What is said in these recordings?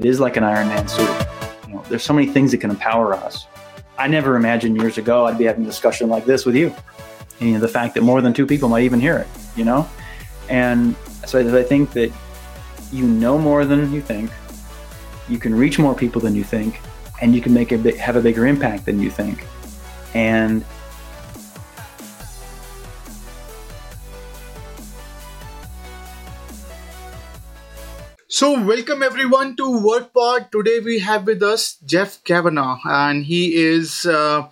It is like an Iron Man suit. You know, there's so many things that can empower us. I never imagined years ago I'd be having a discussion like this with you. And, you know, the fact that more than two people might even hear it, you know? And so I think that you know more than you think, you can reach more people than you think, and you can make a have a bigger impact than you think. And So, welcome everyone to WordPod. Today we have with us Jeff Kavanaugh, and he is uh,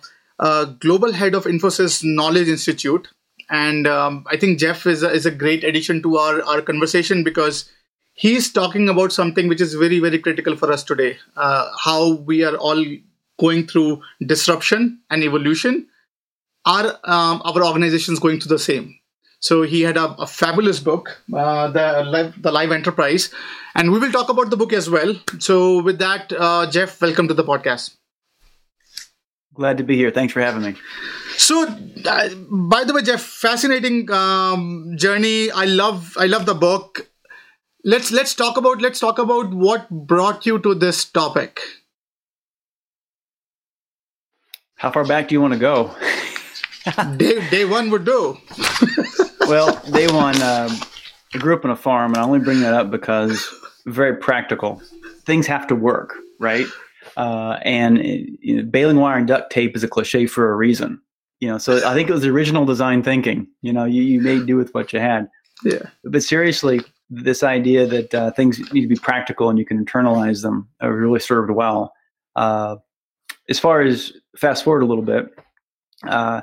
global head of Infosys Knowledge Institute. And um, I think Jeff is a, is a great addition to our, our conversation because he's talking about something which is very, very critical for us today uh, how we are all going through disruption and evolution. Are um, our organizations going through the same? So he had a, a fabulous book, uh, the live, the Live Enterprise, and we will talk about the book as well. So with that, uh, Jeff, welcome to the podcast. Glad to be here. Thanks for having me. So, uh, by the way, Jeff, fascinating um, journey. I love I love the book. Let's let's talk about let's talk about what brought you to this topic. How far back do you want to go? day, day one would do. well, day one, uh, I grew up on a farm, and I only bring that up because very practical. Things have to work, right? Uh, and you know, baling wire and duct tape is a cliche for a reason. You know, so I think it was original design thinking. You know, you, you made do with what you had. Yeah. But seriously, this idea that uh, things need to be practical and you can internalize them uh, really served well. Uh, as far as fast forward a little bit, uh,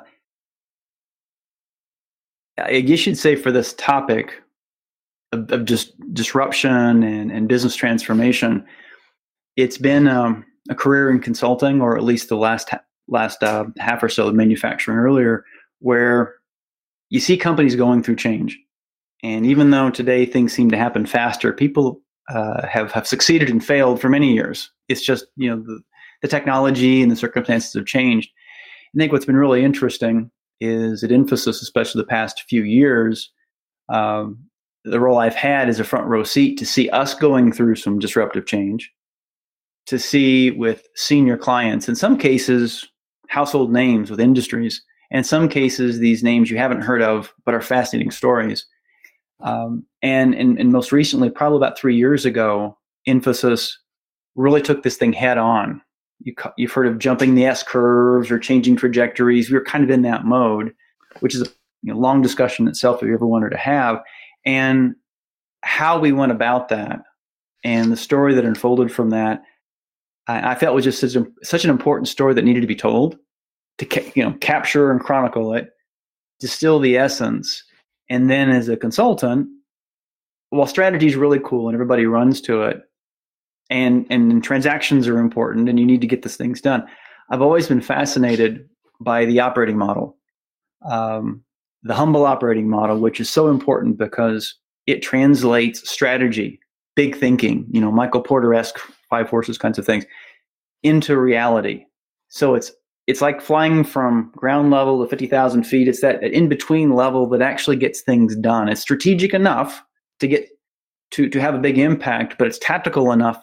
I guess you'd say for this topic of, of just disruption and, and, business transformation, it's been um, a career in consulting, or at least the last last uh, half or so of manufacturing earlier, where you see companies going through change, and even though today things seem to happen faster, people uh, have have succeeded and failed for many years. It's just you know the, the technology and the circumstances have changed. I think what's been really interesting is at Infosys, especially the past few years, um, the role I've had is a front row seat to see us going through some disruptive change, to see with senior clients, in some cases, household names with industries, and in some cases, these names you haven't heard of but are fascinating stories. Um, and, and, and most recently, probably about three years ago, Infosys really took this thing head on you, you've heard of jumping the S curves or changing trajectories. We were kind of in that mode, which is a you know, long discussion itself if you ever wanted to have. And how we went about that and the story that unfolded from that, I, I felt was just such, a, such an important story that needed to be told to ca- you know capture and chronicle it, distill the essence, and then as a consultant, while strategy is really cool and everybody runs to it, and and transactions are important and you need to get these things done i've always been fascinated by the operating model um, the humble operating model which is so important because it translates strategy big thinking you know michael porter-esque five forces kinds of things into reality so it's it's like flying from ground level to 50,000 feet. It's that in between level that actually gets things done. It's strategic enough to get to, to have a big impact, but it's tactical enough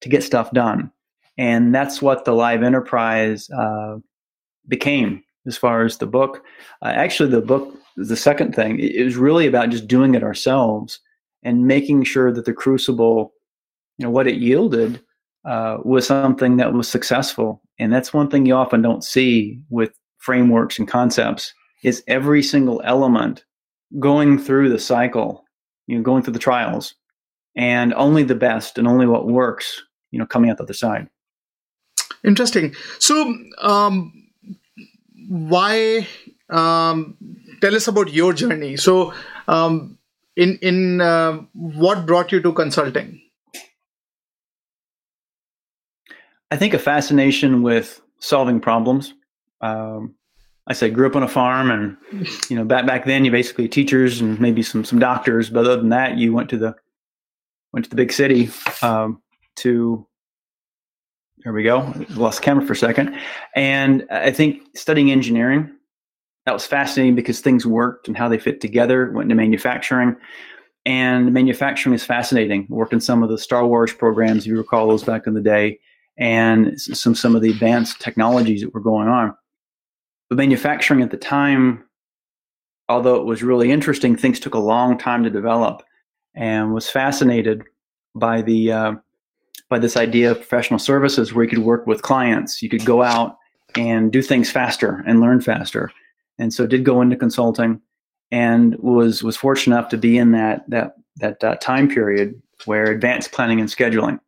to get stuff done. And that's what the live enterprise uh, became as far as the book. Uh, actually, the book, the second thing, it was really about just doing it ourselves and making sure that the crucible, you know, what it yielded uh, was something that was successful. And that's one thing you often don't see with frameworks and concepts is every single element going through the cycle, you know, going through the trials and only the best and only what works you know coming out the other side. Interesting. So um, why um, tell us about your journey. So um, in in uh, what brought you to consulting? I think a fascination with solving problems. Um, I say grew up on a farm, and you know back back then you basically teachers and maybe some some doctors, but other than that, you went to the went to the big city. Um, to there we go lost the camera for a second and i think studying engineering that was fascinating because things worked and how they fit together went into manufacturing And manufacturing is fascinating. Worked in some of the Star Wars programs, if you recall those back in the day, and some some of the advanced technologies that were going on. But manufacturing at the time, although it was really interesting, things took a long time to develop, and was fascinated by the uh, by this idea of professional services, where you could work with clients, you could go out and do things faster and learn faster. And so, did go into consulting, and was was fortunate enough to be in that that that uh, time period where advanced planning and scheduling,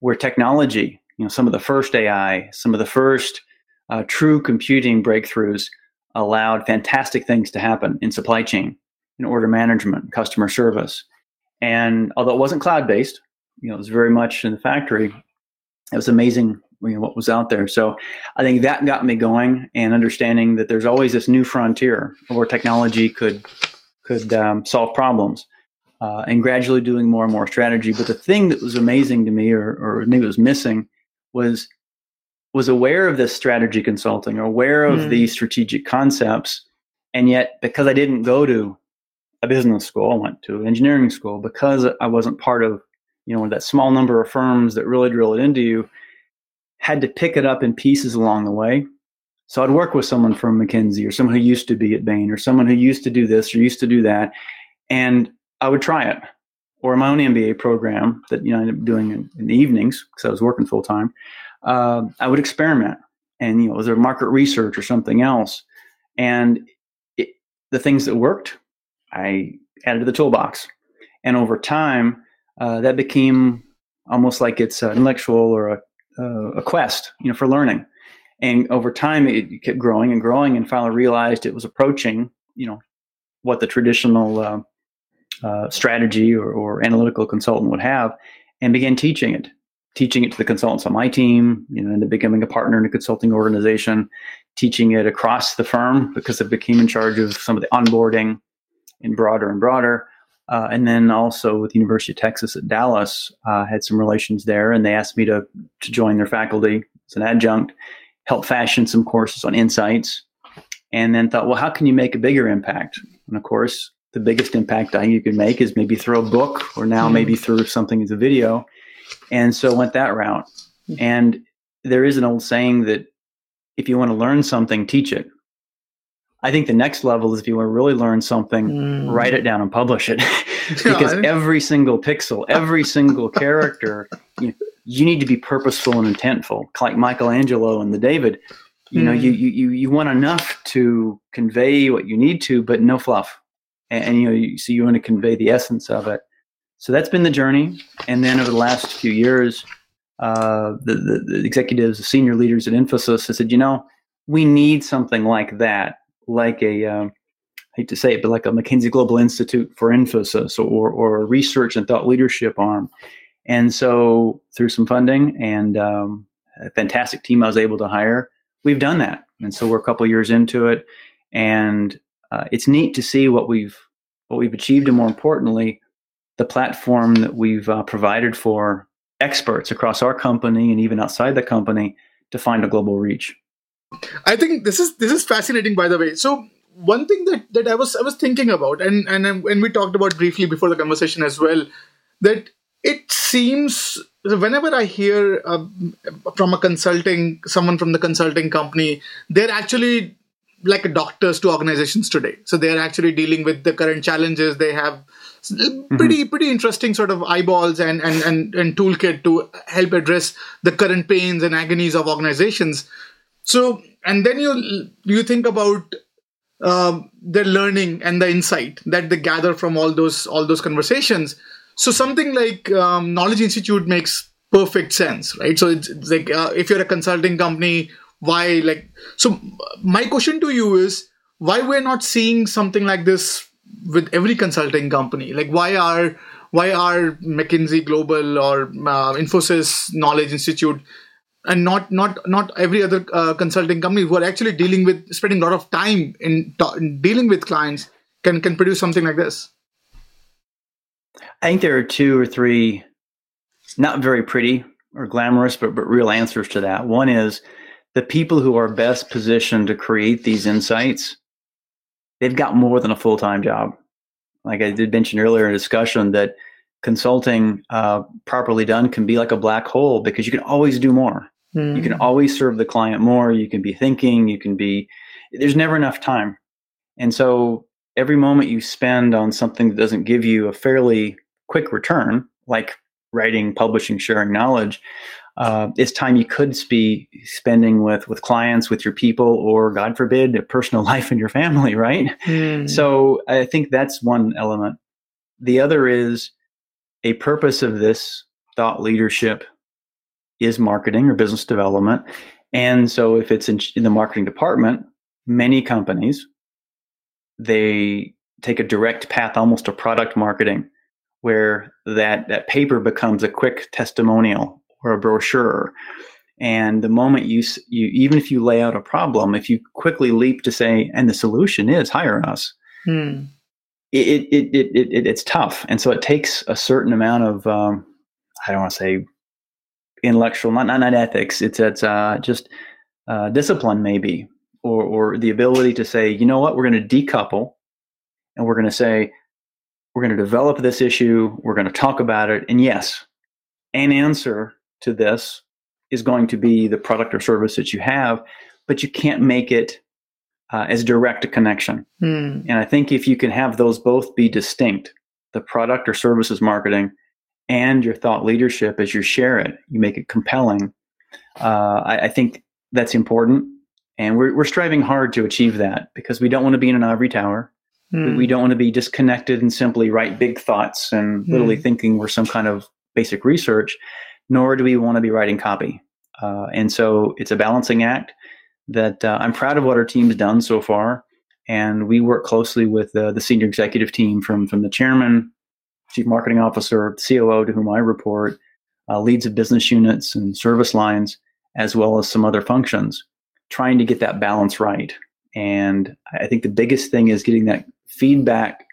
where technology, you know, some of the first AI, some of the first uh, true computing breakthroughs allowed fantastic things to happen in supply chain, in order management, customer service. And although it wasn't cloud based, you know, it was very much in the factory. It was amazing you know, what was out there. So I think that got me going and understanding that there's always this new frontier where technology could could um, solve problems. Uh, and gradually doing more and more strategy. But the thing that was amazing to me, or, or maybe was missing, was was aware of this strategy consulting, aware of mm. these strategic concepts, and yet because I didn't go to a business school, I went to an engineering school because I wasn't part of you know that small number of firms that really drill it into you had to pick it up in pieces along the way. So I'd work with someone from McKinsey or someone who used to be at Bain or someone who used to do this or used to do that. And I would try it. Or my own MBA program that you know I ended up doing in, in the evenings because I was working full time. Uh, I would experiment, and you know, was there market research or something else? And it, the things that worked, I added to the toolbox. And over time, uh, that became almost like it's an intellectual or a uh, a quest, you know, for learning. And over time, it kept growing and growing, and finally realized it was approaching, you know, what the traditional uh, uh, strategy or, or, analytical consultant would have, and began teaching it, teaching it to the consultants on my team, you know, and becoming a partner in a consulting organization, teaching it across the firm because I became in charge of some of the onboarding and broader and broader. Uh, and then also with the University of Texas at Dallas, uh, had some relations there, and they asked me to to join their faculty as an adjunct, help fashion some courses on insights, and then thought, well, how can you make a bigger impact? And of course, the biggest impact I think you can make is maybe through a book, or now mm-hmm. maybe through something as a video, and so went that route. Mm-hmm. And there is an old saying that if you want to learn something, teach it. I think the next level is if you want to really learn something, mm. write it down and publish it. because yeah, every single pixel, every single character, you, you, need to be purposeful and intentful. Like Michelangelo and the David, you mm. know, you, you, you want enough to convey what you need to, but no fluff. And, and you know, you, so you want to convey the essence of it. So that's been the journey. And then over the last few years, uh, the, the, the executives, the senior leaders at Infosys have said, you know, we need something like that like a um, I hate to say it, but like a McKinsey Global Institute for Infosys or or a research and thought leadership arm. And so through some funding and um, a fantastic team I was able to hire, we've done that. And so we're a couple years into it, and uh, it's neat to see what we've what we've achieved, and more importantly, the platform that we've uh, provided for experts across our company and even outside the company to find a global reach. I think this is this is fascinating. By the way, so one thing that, that I was I was thinking about, and and and we talked about briefly before the conversation as well, that it seems whenever I hear uh, from a consulting someone from the consulting company, they're actually like doctors to organizations today. So they're actually dealing with the current challenges. They have pretty mm-hmm. pretty interesting sort of eyeballs and, and and and toolkit to help address the current pains and agonies of organizations so, and then you you think about um, the learning and the insight that they gather from all those all those conversations. So something like um, Knowledge Institute makes perfect sense, right? So it's, it's like uh, if you're a consulting company, why like? So my question to you is why we're not seeing something like this with every consulting company? Like why are why are McKinsey Global or uh, Infosys Knowledge Institute and not not not every other uh, consulting company who are actually dealing with spending a lot of time in, in dealing with clients can can produce something like this. I think there are two or three not very pretty or glamorous but but real answers to that. One is the people who are best positioned to create these insights they've got more than a full-time job. Like I did mention earlier in discussion, that consulting uh, properly done can be like a black hole because you can always do more. Mm. You can hmm. always serve the client more. You can be thinking. You can be. There's never enough time, and so every moment you spend on something that doesn't give you a fairly quick return, like writing, publishing, sharing knowledge, uh, is time you could be spending with with clients, with your people, or God forbid, a personal life in your family, right? Mm. So I think that's one element. The other is a purpose of this thought leadership is marketing or business development. And so if it's in, in the marketing department, many companies, they take a direct path almost to product marketing where that, that paper becomes a quick testimonial or a brochure. And the moment you, you, even if you lay out a problem, if you quickly leap to say, and the solution is hire us, hmm. it, it, it, it, it's tough. And so it takes a certain amount of, um, I don't want to say intellectual, not, not, not ethics. It's, it's uh, just uh, discipline maybe, or, or the ability to say, you know what, we're going to decouple and we're going to say, we're going to develop this issue. We're going to talk about it. And yes, an answer to this is going to be the product or service that you have, but you can't make it uh, as direct a connection. Mm. And I think if you can have those both be distinct, the product or services marketing and your thought leadership as you share it, you make it compelling. Uh, I, I, think that's important. And we're, we're striving hard to achieve that because we don't want to be in an ivory tower. Mm. We don't want to be disconnected and simply write big thoughts and mm. literally thinking we're some kind of basic research, nor do we want to be writing copy. Uh, and so it's a balancing act that uh, I'm proud of what our team's done so far. And we work closely with uh, the senior executive team from, from the chairman, chief marketing officer, COO to whom I report, uh, leads of business units and service lines, as well as some other functions, trying to get that balance right. And I think the biggest thing is getting that feedback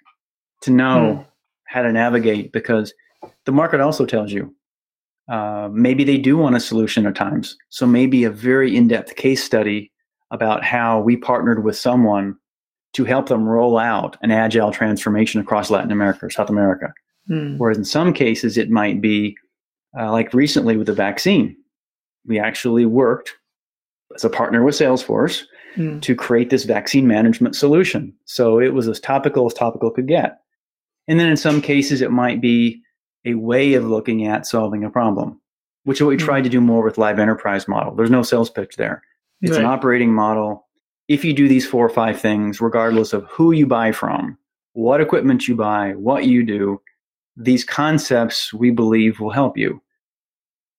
to know hmm. how to navigate because the market also tells you uh, maybe they do want a solution at times. So maybe a very in-depth case study about how we partnered with someone to help them roll out an agile transformation across Latin America or South America. Hmm. Whereas in some cases, it might be uh, like recently with the vaccine. We actually worked as a partner with Salesforce mm. to create this vaccine management solution. So it was as topical as topical could get. And then in some cases, it might be a way of looking at solving a problem, which is what we mm. tried to do more with live enterprise model. There's no sales pitch there. It's right. an operating model. If you do these four or five things, regardless of who you buy from, what equipment you buy, what you do, these concepts we believe will help you.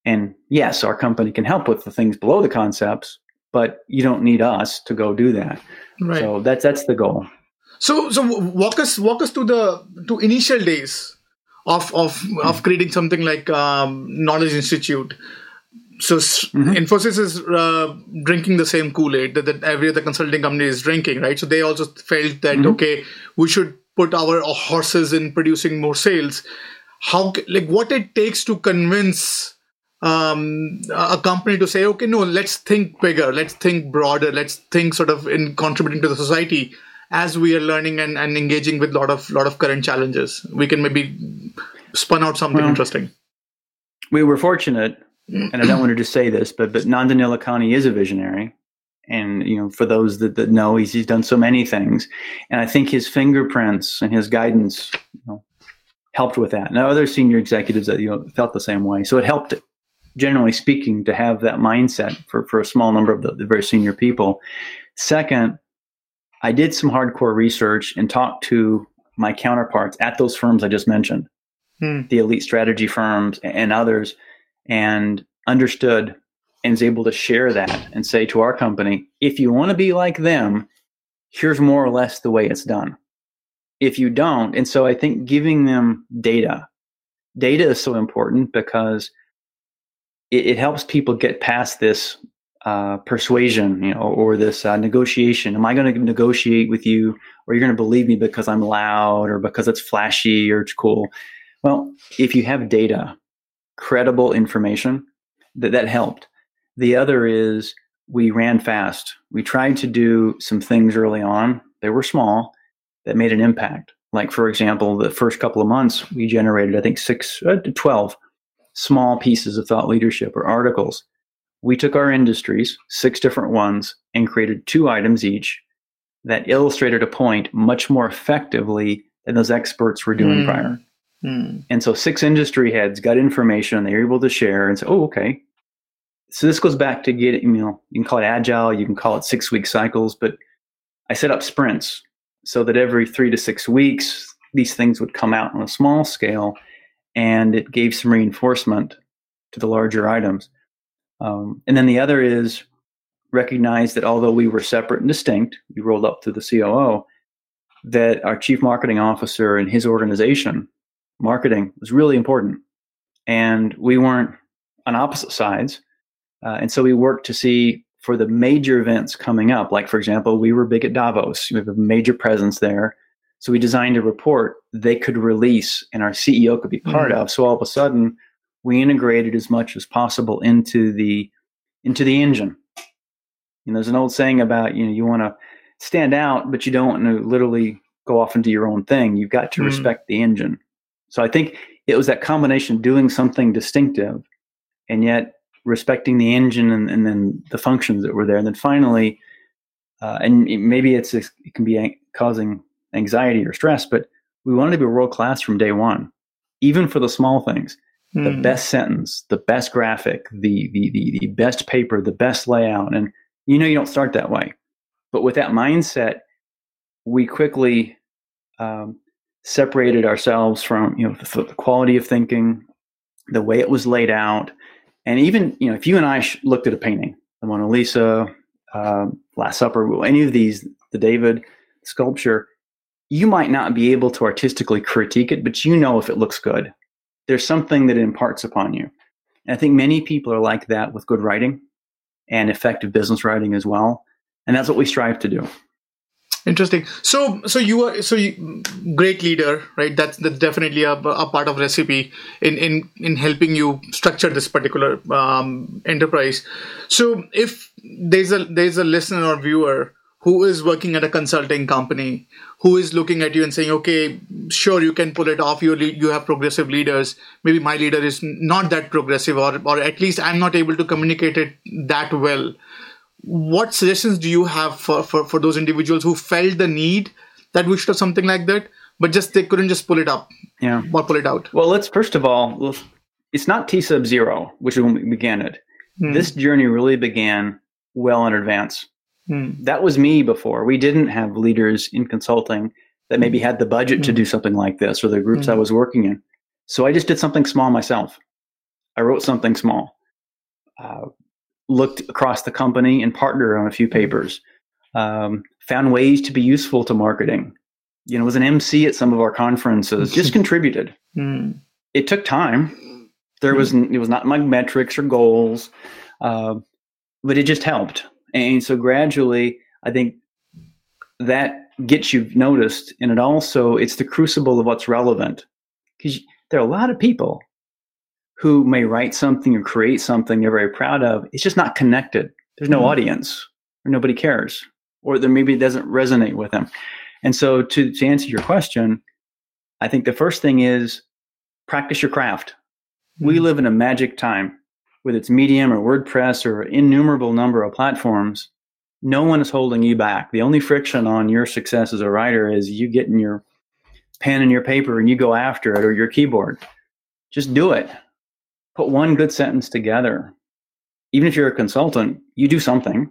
And yes, our company can help with the things below the concepts, but you don't need us to go do that. Right. So that's that's the goal. So so walk us walk us to the to initial days of of mm-hmm. of creating something like um, Knowledge Institute. So mm-hmm. Infosys is uh, drinking the same Kool Aid that, that, every other consulting company is drinking, right? So they also felt that mm-hmm. okay, we should put our horses in producing more sales. How like what it takes to convince um, a company to say, okay, no, let's think bigger, let's think broader, let's think sort of in contributing to the society as we are learning and, and engaging with a lot of lot of current challenges. We can maybe spun out something well, interesting. We were fortunate, and I don't want to just say this, but but Nandan Nilekani is a visionary. And you know, for those that, that know, he's he's done so many things, and I think his fingerprints and his guidance, you know, helped with that. Now, other senior executives that you know felt the same way, so it helped generally speaking, to have that mindset for, for a small number of the, the very senior people. Second, I did some hardcore research and talked to my counterparts at those firms I just mentioned, hmm. the elite strategy firms and others, and understood and was able to share that and say to our company, if you want to be like them, here's more or less the way it's done. If you don't, and so I think giving them data, data is so important because it, it helps people get past this uh, persuasion, you know, or this uh, negotiation. Am I going to negotiate with you, or you're going to believe me because I'm loud, or because it's flashy, or it's cool? Well, if you have data, credible information, that that helped. The other is we ran fast. We tried to do some things early on. They were small that made an impact. Like, for example, the first couple of months, we generated, I think, six uh, to 12 small pieces of thought leadership or articles. We took our industries, six different ones, and created two items each that illustrated a point much more effectively than those experts were doing mm. prior. Mm. And so six industry heads got information they were able to share and say, oh, okay. So this goes back to get, you know, you can call it agile, you can call it six week cycles, but I set up sprints so that every three to six weeks, these things would come out on a small scale and it gave some reinforcement to the larger items. Um, and then the other is recognize that although we were separate and distinct, we rolled up to the COO, that our chief marketing officer and his organization, marketing, was really important. And we weren't on opposite sides. Uh, and so we worked to see for the major events coming up, like, for example, we were big at Davos, we have a major presence there. So we designed a report they could release and our CEO could be part mm-hmm. of. So all of a sudden, we integrated as much as possible into the into the engine. And there's an old saying about you know you want to stand out, but you don't want to literally go off into your own thing. You've got to mm-hmm. respect the engine. So I think it was that combination doing something distinctive and yet respecting the engine and, and then the functions that were there. And then finally, uh, and maybe it's it can be causing anxiety or stress, but we wanted to be world class from day one, even for the small things. Mm. The hmm. best sentence, the best graphic, the, the the the best paper, the best layout, and you know you don't start that way, but with that mindset, we quickly um, separated ourselves from you know the, the, quality of thinking, the way it was laid out, and even you know if you and I sh- looked at a painting, the Mona Lisa, uh, Last Supper, any of these, the David sculpture, you might not be able to artistically critique it, but you know if it looks good. There's something that it imparts upon you. And I think many people are like that with good writing and effective business writing as well. And that's what we strive to do. Interesting. So, so you are so you, great leader, right? That's, that's definitely a, a part of recipe in in in helping you structure this particular um, enterprise. So, if there's a there's a listener or viewer who is working at a consulting company who is looking at you and saying okay sure you can pull it off you you have progressive leaders maybe my leader is not that progressive or or at least i'm not able to communicate it that well what suggestions do you have for for, for those individuals who felt the need that we should have something like that but just they couldn't just pull it up yeah or pull it out well let's first of all it's not t sub zero which is when we began it hmm. this journey really began well in advance Hmm. That was me before. We didn't have leaders in consulting that maybe had the budget to hmm. do something like this or the groups I was working in. So I just did something small myself. I wrote something small, uh, looked across the company and partnered on a few papers, um, found ways to be useful to marketing. You know, was an MC at some of our conferences, just contributed. Mm. It took time. There was it was not my metrics or goals, uh, but it just helped. And so gradually, I think that gets you noticed. And it also, it's the crucible of what's relevant. Because there are a lot of people who may write something or create something they're very proud of. It's just not connected. There's no mm-hmm. audience or nobody cares or there maybe it doesn't resonate with them. And so to, to answer your question, I think the first thing is practice your craft. Mm-hmm. We live in a magic time with its Medium or WordPress or innumerable number of platforms, no one is holding you back. The only friction on your success as a writer is you getting your pen and your paper and you go after it or your keyboard. Just do it. Put one good sentence together. Even if you're a consultant, you do something,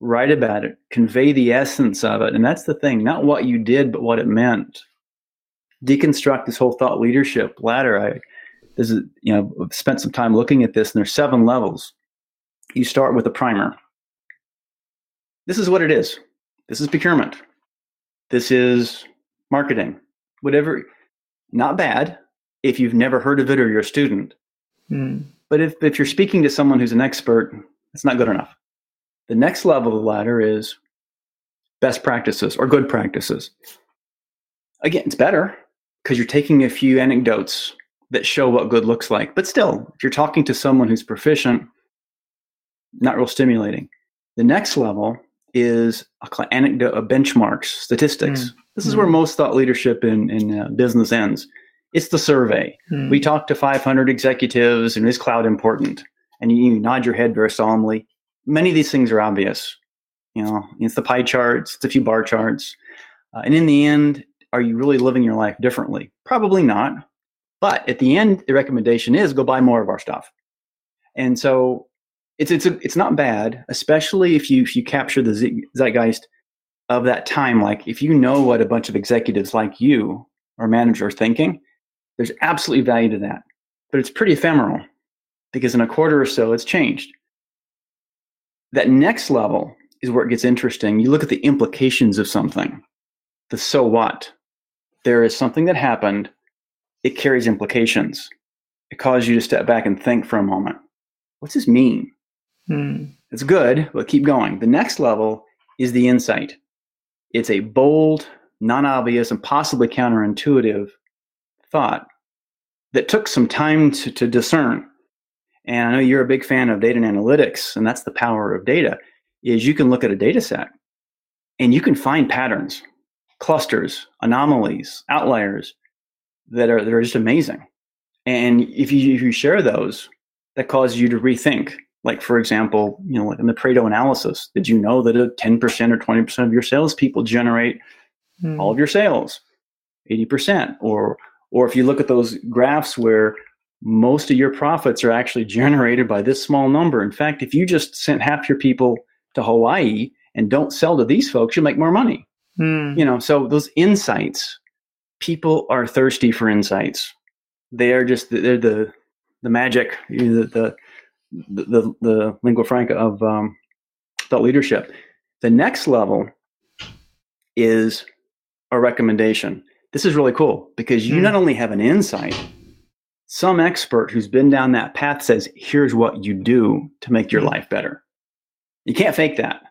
write about it, convey the essence of it. And that's the thing, not what you did, but what it meant. Deconstruct this whole thought leadership ladder. I this is you know spent some time looking at this and there's seven levels you start with a primer this is what it is this is procurement this is marketing whatever not bad if you've never heard of it or you're a student mm. but if, if you're speaking to someone who's an expert it's not good enough the next level of the ladder is best practices or good practices again it's better because you're taking a few anecdotes that show what good looks like. But still, if you're talking to someone who's proficient, not real stimulating. The next level is a anecdote, a benchmarks, statistics. Mm. This is mm. where most thought leadership in, in uh, business ends. It's the survey. Mm. We talk to 500 executives, and is cloud important? And you, you nod your head very solemnly. Many of these things are obvious. You know, it's the pie charts, it's a few bar charts. Uh, and in the end, are you really living your life differently? Probably not. But at the end, the recommendation is go buy more of our stuff. And so it's it's a, it's not bad, especially if you if you capture the zeitgeist of that time. Like if you know what a bunch of executives like you or manager are thinking, there's absolutely value to that. But it's pretty ephemeral because in a quarter or so, it's changed. That next level is where it gets interesting. You look at the implications of something, the so what. There is something that happened, it carries implications. It causes you to step back and think for a moment. What's this mean? Hmm. It's good, but keep going. The next level is the insight. It's a bold, non obvious, and possibly counterintuitive thought that took some time to, to discern. And I know you're a big fan of data and analytics, and that's the power of data, is you can look at a data set and you can find patterns, clusters, anomalies, outliers that are, that are just amazing. And if you, if you share those, that causes you to rethink like, for example, you know, in the Pareto analysis, did you know that a 10% or 20% of your salespeople generate mm. all of your sales? 80%. Or, or if you look at those graphs where most of your profits are actually generated by this small number. In fact, if you just sent half your people to Hawaii and don't sell to these folks, you'll make more money. Mm. You know, so those insights, people are thirsty for insights. They are just they're the the magic, the, the the, the, the lingua franca of um, thought leadership. The next level is a recommendation. This is really cool because you mm. not only have an insight, some expert who's been down that path says, here's what you do to make your mm. life better. You can't fake that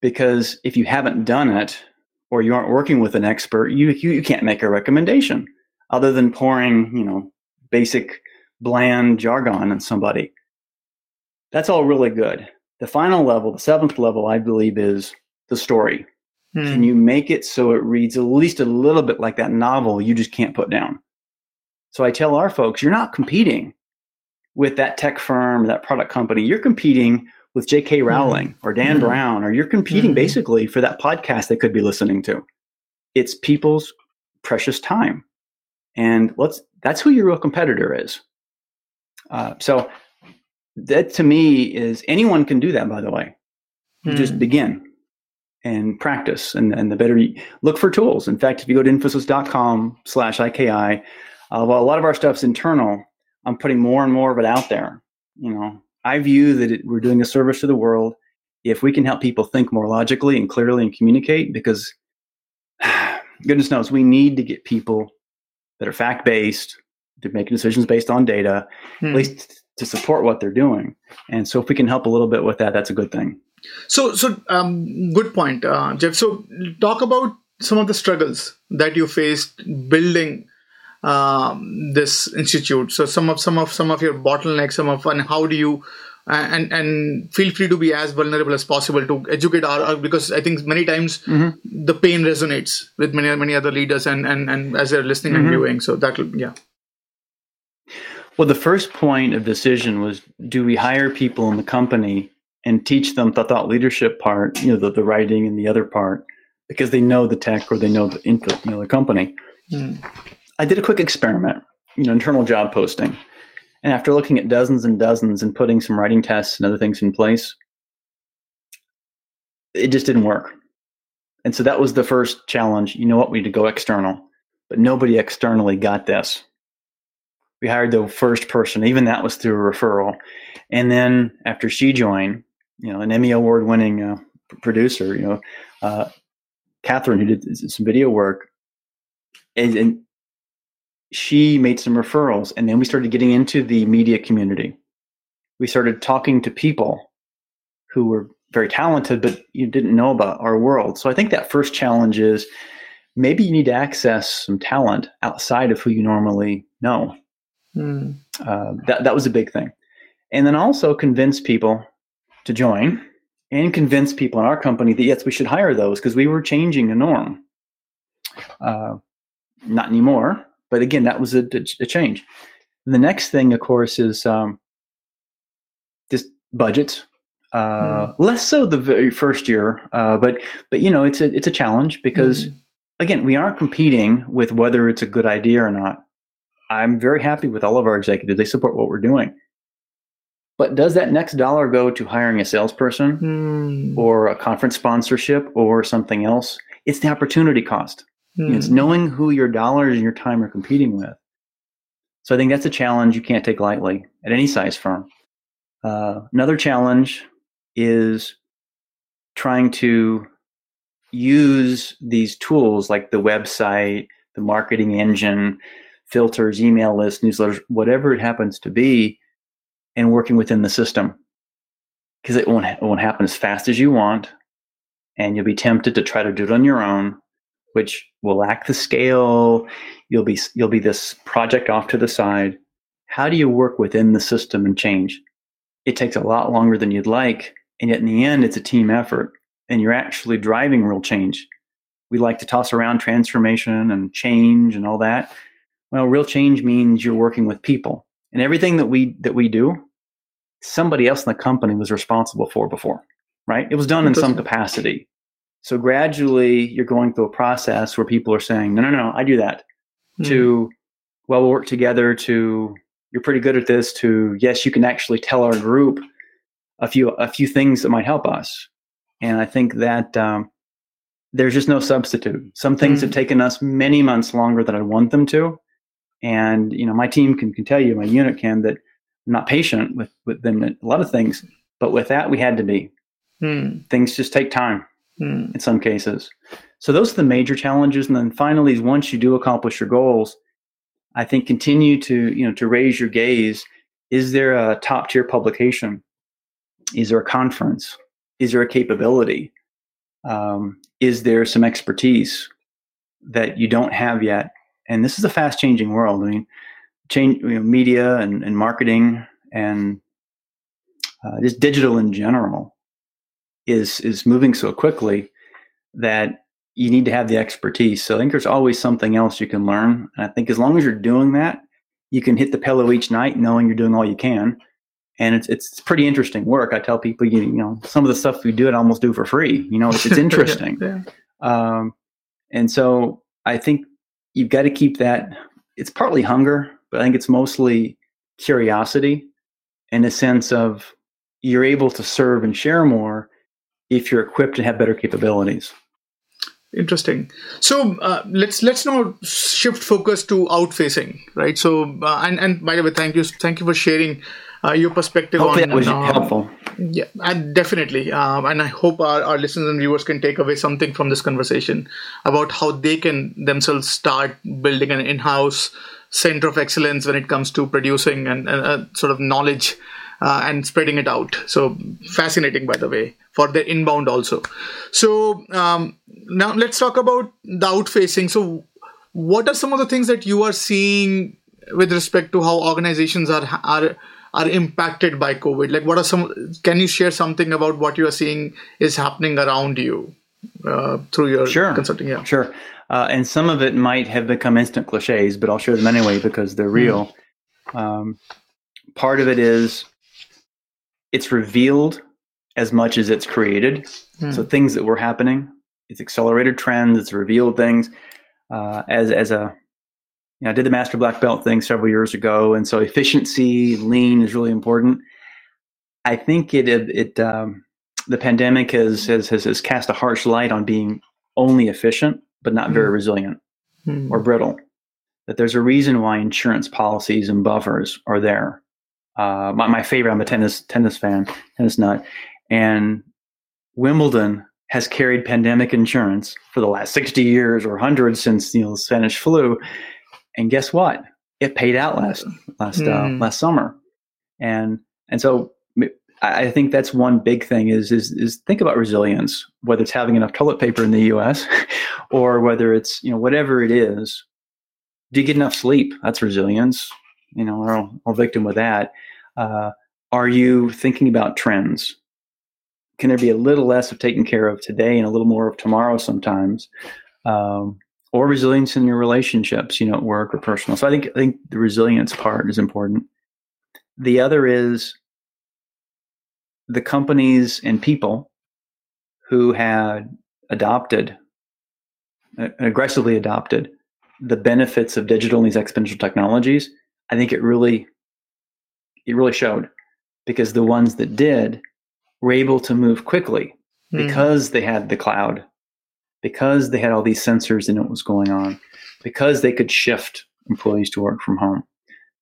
because if you haven't done it or you aren't working with an expert, you, you, you can't make a recommendation other than pouring, you know, basic bland jargon on somebody. That's all really good. The final level, the seventh level, I believe, is the story. Hmm. Can you make it so it reads at least a little bit like that novel you just can't put down? So I tell our folks, you're not competing with that tech firm, that product company. You're competing with J.K. Hmm. Rowling mm. or Dan mm. Brown, or you're competing mm. basically for that podcast they could be listening to. It's people's precious time, and let's that's who your real competitor is. Uh, so that to me is anyone can do that by the way mm. just hmm. begin and practice and, and the better you look for tools in fact if you go to infosys.com slash iki uh, well a lot of our stuff's internal i'm putting more and more of it out there you know i view that it, we're doing a service to the world if we can help people think more logically and clearly and communicate because goodness knows we need to get people that are fact-based to make decisions based on data at hmm. least to support what they're doing. And so if we can help a little bit with that, that's a good thing. So, so um, good point, uh, Jeff. So, talk about some of the struggles that you faced building um, this institute. So, some of some of some of your bottlenecks, some of and how do you and and feel free to be as vulnerable as possible to educate our because I think many times mm-hmm. the pain resonates with many many other leaders and and and as they're listening mm-hmm. and viewing. So that will yeah. Well, the first point of decision was do we hire people in the company and teach them the thought leadership part, you know, the, the writing and the other part, because they know the tech or they know the, you know, the company. Mm. I did a quick experiment, you know, internal job posting. And after looking at dozens and dozens and putting some writing tests and other things in place, it just didn't work. And so that was the first challenge. You know what? We need to go external. But nobody externally got this we hired the first person. Even that was through a referral. And then after she joined, you know, an Emmy award winning uh, producer, you know, uh, Catherine, who did some video work, and, and she made some referrals. And then we started getting into the media community. We started talking to people who were very talented, but you didn't know about our world. So I think that first challenge is maybe you need to access some talent outside of who you normally know. Mm. Uh, that that was a big thing, and then also convince people to join. and convince people in our company that yes, we should hire those because we were changing the norm. Uh, not anymore, but again, that was a, a change. And the next thing, of course, is um, just budgets. Uh, mm. Less so the very first year, uh, but but you know it's a it's a challenge because mm. again we aren't competing with whether it's a good idea or not. I'm very happy with all of our executives; they support what we're doing. But does that next dollar go to hiring a salesperson mm. or a conference sponsorship or something else? It's the opportunity cost. Mm. It's knowing who your dollars and your time are competing with. So I think that's a challenge you can't take lightly at any size firm. Uh, another challenge is trying to use these tools like the website, the marketing engine, filters, email lists, newsletters, whatever it happens to be, and working within the system. Because it won't, it won't happen as fast as you want, and you'll be tempted to try to do it on your own, which will lack the scale. You'll be you'll be this project off to the side. How do you work within the system and change? It takes a lot longer than you'd like, and yet in the end, it's a team effort, and you're actually driving real change. We like to toss around transformation and change and all that. Well, real change means you're working with people, and everything that we that we do, somebody else in the company was responsible for before, right? It was done in some capacity. So gradually, you're going through a process where people are saying, "No, no, no, I do that." Mm. To, well, we'll work together. To, you're pretty good at this. To, yes, you can actually tell our group a few a few things that might help us. And I think that um, there's just no substitute. Some things mm. have taken us many months longer than I want them to. And you know, my team can, can tell you, my unit can, that I'm not patient with with them a lot of things. But with that, we had to be. Mm. Things just take time mm. in some cases. So those are the major challenges. And then finally, once you do accomplish your goals, I think continue to you know to raise your gaze. Is there a top tier publication? Is there a conference? Is there a capability? Um, is there some expertise that you don't have yet? And this is a fast changing world. I mean, change you know, media and, and marketing and uh, just digital in general is is moving so quickly that you need to have the expertise. So I think there's always something else you can learn. And I think as long as you're doing that, you can hit the pillow each night knowing you're doing all you can. And it's it's pretty interesting work. I tell people, you, you know, some of the stuff we do, it almost do for free. You know, it's, it's interesting. yeah. um, and so I think you've got to keep that. It's partly hunger, but I think it's mostly curiosity and a sense of you're able to serve and share more if you're equipped and have better capabilities. Interesting. So uh, let's let's now shift focus to outfacing, right? So uh, and and by the way, thank you thank you for sharing uh, your perspective Hopefully on that was helpful. Yeah, definitely. Um, and I hope our, our listeners and viewers can take away something from this conversation about how they can themselves start building an in-house center of excellence when it comes to producing and, uh, sort of knowledge uh, and spreading it out. So fascinating, by the way, for the inbound also. So um, now let's talk about the outfacing. So what are some of the things that you are seeing with respect to how organizations are are are impacted by COVID? Like, what are some? Can you share something about what you are seeing is happening around you uh, through your sure. consulting? Yeah, sure. Uh, and some of it might have become instant cliches, but I'll share them anyway because they're real. Mm. Um, part of it is it's revealed as much as it's created. Mm. So things that were happening, it's accelerated trends, it's revealed things. Uh, as as a you know, I did the master black belt thing several years ago, and so efficiency, lean is really important. I think it it, um, the pandemic has, has has has cast a harsh light on being only efficient but not mm. very hmm. resilient mm. or brittle. That there's a reason why insurance policies and buffers are there uh, my, my favorite. I'm a tennis tennis fan, tennis nut, and Wimbledon has carried pandemic insurance for the last 60 years or hundreds since you know the Spanish flu. And guess what? It paid out last last mm. uh, hmm. last summer, and and so I think that's one big thing is is is think about resilience. Whether it's having enough toilet paper in the U.S. or whether it's you know whatever it is, do you get enough sleep? That's resilience you know, are all, all victim with that. Uh, are you thinking about trends? can there be a little less of taking care of today and a little more of tomorrow sometimes? Um, or resilience in your relationships, you know, at work or personal. So I think I think the resilience part is important. The other is the companies and people who had adopted, uh, aggressively adopted the benefits of digital and these exponential technologies. I think it really, it really showed because the ones that did were able to move quickly mm. because they had the cloud, because they had all these sensors and what was going on, because they could shift employees to work from home,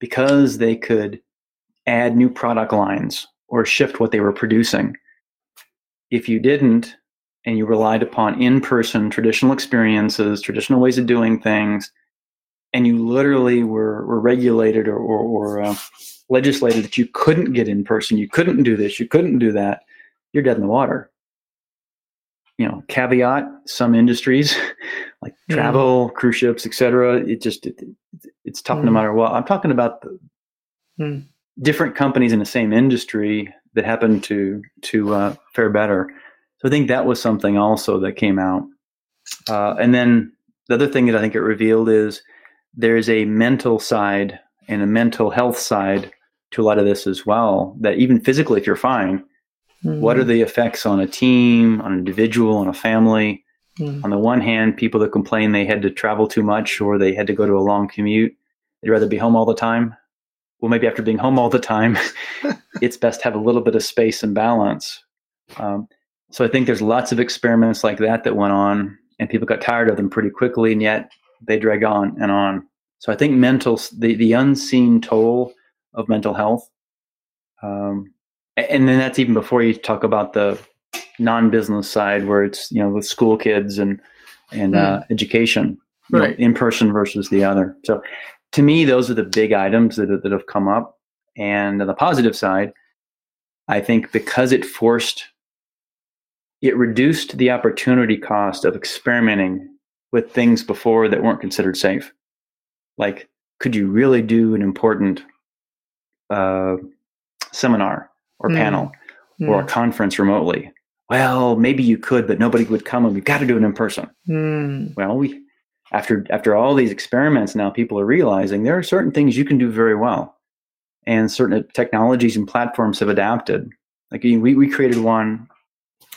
because they could add new product lines or shift what they were producing. If you didn't, and you relied upon in person traditional experiences, traditional ways of doing things, and you literally were, were regulated or, or, or uh, legislated that you couldn't get in person, you couldn't do this, you couldn't do that, you're dead in the water. You know, caveat: some industries like mm. travel, cruise ships, etc. It just it, it's tough mm. no matter what. I'm talking about the mm. different companies in the same industry that happen to to uh, fare better. So I think that was something also that came out. Uh, and then the other thing that I think it revealed is there's a mental side and a mental health side to a lot of this as well. That even physically, if you're fine, mm-hmm. what are the effects on a team, on an individual, on a family? Mm-hmm. On the one hand, people that complain they had to travel too much or they had to go to a long commute, they'd rather be home all the time. Well, maybe after being home all the time, it's best to have a little bit of space and balance. Um, so I think there's lots of experiments like that that went on, and people got tired of them pretty quickly, and yet they drag on and on. So I think mental, the, the unseen toll of mental health. Um, and then that's even before you talk about the non-business side where it's, you know, with school kids and, and, mm. uh, education, right. Know, in person versus the other. So to me, those are the big items that, that have come up. And on the positive side, I think because it forced, it reduced the opportunity cost of experimenting with things before that weren't considered safe. Like, could you really do an important uh, seminar or mm. panel mm. or a conference remotely? Well, maybe you could, but nobody would come, and we've got to do it in person. Mm. Well, we after after all these experiments, now people are realizing there are certain things you can do very well, and certain technologies and platforms have adapted. Like we we created one.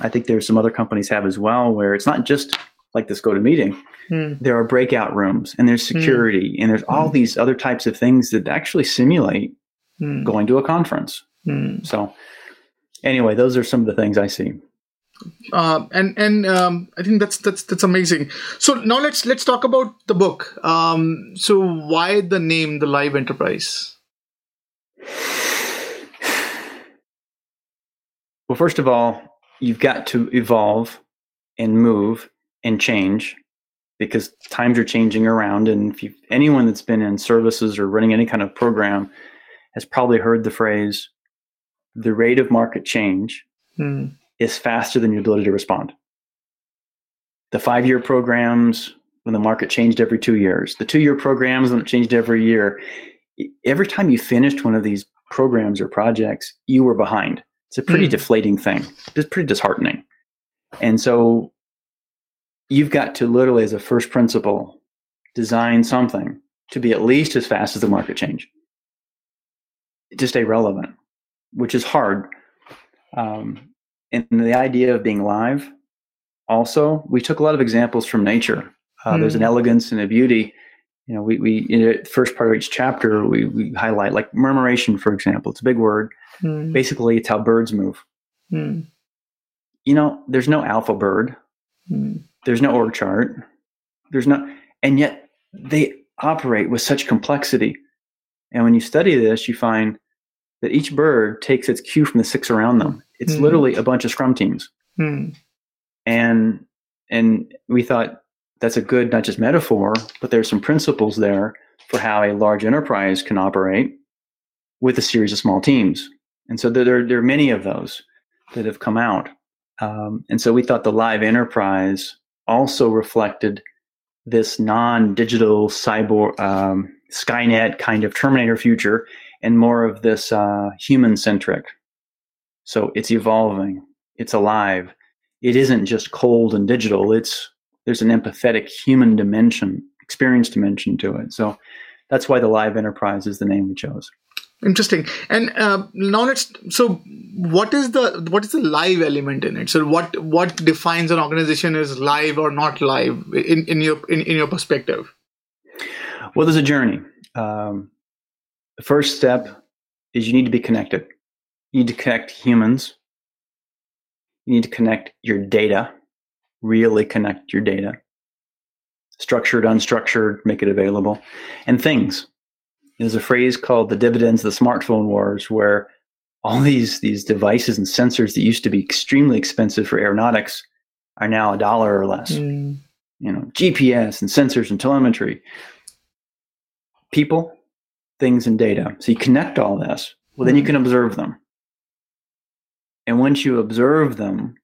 I think there's some other companies have as well, where it's not just like this GoToMeeting, mm. there are breakout rooms and there's hmm. security mm. and there's all mm. these other types of things that actually simulate hmm. going to a conference. Hmm. So anyway, those are some of the things I see. Uh, and and um, I think that's that's that's amazing. So now let's let's talk about the book. Um, so why the name, the Live Enterprise? Well, first of all, you've got to evolve and move and change because times are changing around. And if anyone that's been in services or running any kind of program has probably heard the phrase, the rate of market change mm. is faster than your ability to respond. The five year programs, when the market changed every two years, the two year programs, when it changed every year, every time you finished one of these programs or projects, you were behind. It's a pretty mm. deflating thing. It's pretty disheartening. And so you've got to literally, as a first principle, design something to be at least as fast as the market change to stay relevant, which is hard. Um, and the idea of being live, also, we took a lot of examples from nature. Uh, mm. There's an hmm. elegance and a beauty. You know, we, we in the first part of each chapter, we, we highlight like murmuration, for example. It's a big word. Mm. Basically, it's how birds move. Mm. You know, there's no alpha bird. Hmm. There's no org chart. There's no, and yet they operate with such complexity. And when you study this, you find that each bird takes its cue from the six around them. It's mm. literally a bunch of scrum teams. Mm. And and we thought that's a good not just metaphor, but there's some principles there for how a large enterprise can operate with a series of small teams. And so there, there are many of those that have come out. Um, and so we thought the live enterprise also reflected this non-digital cyborg um, Skynet kind of Terminator future, and more of this uh, human-centric. So it's evolving. it's alive. It isn't just cold and digital. It's there's an empathetic human dimension, experience dimension to it. So that's why the live enterprise is the name we chose. Interesting. And uh, now let's. So, what is the what is the live element in it? So, what what defines an organization as live or not live in in your in, in your perspective? Well, there's a journey. Um, the first step is you need to be connected. You need to connect humans. You need to connect your data. Really connect your data. Structured, unstructured, make it available, and things there's a phrase called the dividends of the smartphone wars, where all these these devices and sensors that used to be extremely expensive for aeronautics are now a dollar or less. Mm. You know, GPS and sensors and telemetry, people, things, and data. So you connect all this. Well, then you mm. can observe them. And once you observe them,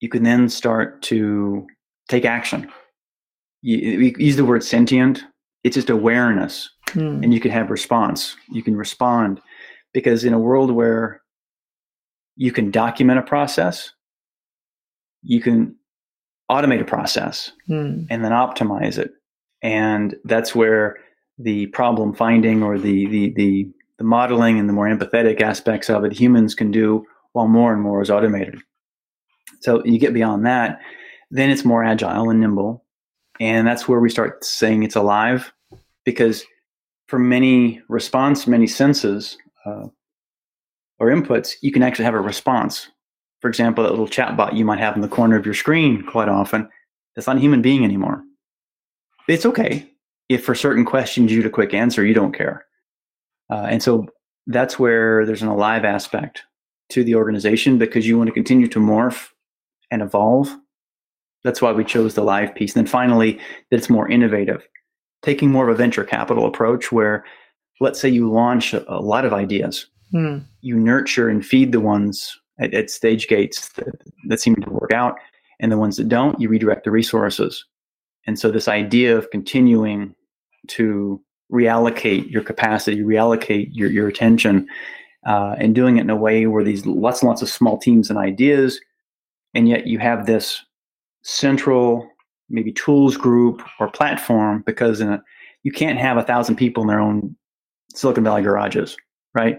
you can then start to take action. You, use the word sentient. It's just awareness hmm. and you can have response. You can respond because in a world where you can document a process, you can automate a process hmm. and then optimize it. And that's where the problem finding or the, the, the, the modeling and the more empathetic aspects of it humans can do while more and more is automated. So you get beyond that, then it's more agile and nimble. And that's where we start saying it's alive because for many response, many senses uh, or inputs, you can actually have a response. For example, that little chat bot you might have in the corner of your screen quite often, that's not a human being anymore. It's okay if for certain questions you get a quick answer, you don't care. Uh, and so that's where there's an alive aspect to the organization because you want to continue to morph and evolve. That's why we chose the live piece. And then finally, that it's more innovative taking more of a venture capital approach where let's say you launch a, a lot of ideas mm. you nurture and feed the ones at, at stage gates that, that seem to work out and the ones that don't you redirect the resources and so this idea of continuing to reallocate your capacity reallocate your, your attention uh, and doing it in a way where these lots and lots of small teams and ideas and yet you have this central maybe tools group or platform because a, you can't have a thousand people in their own Silicon Valley garages, right?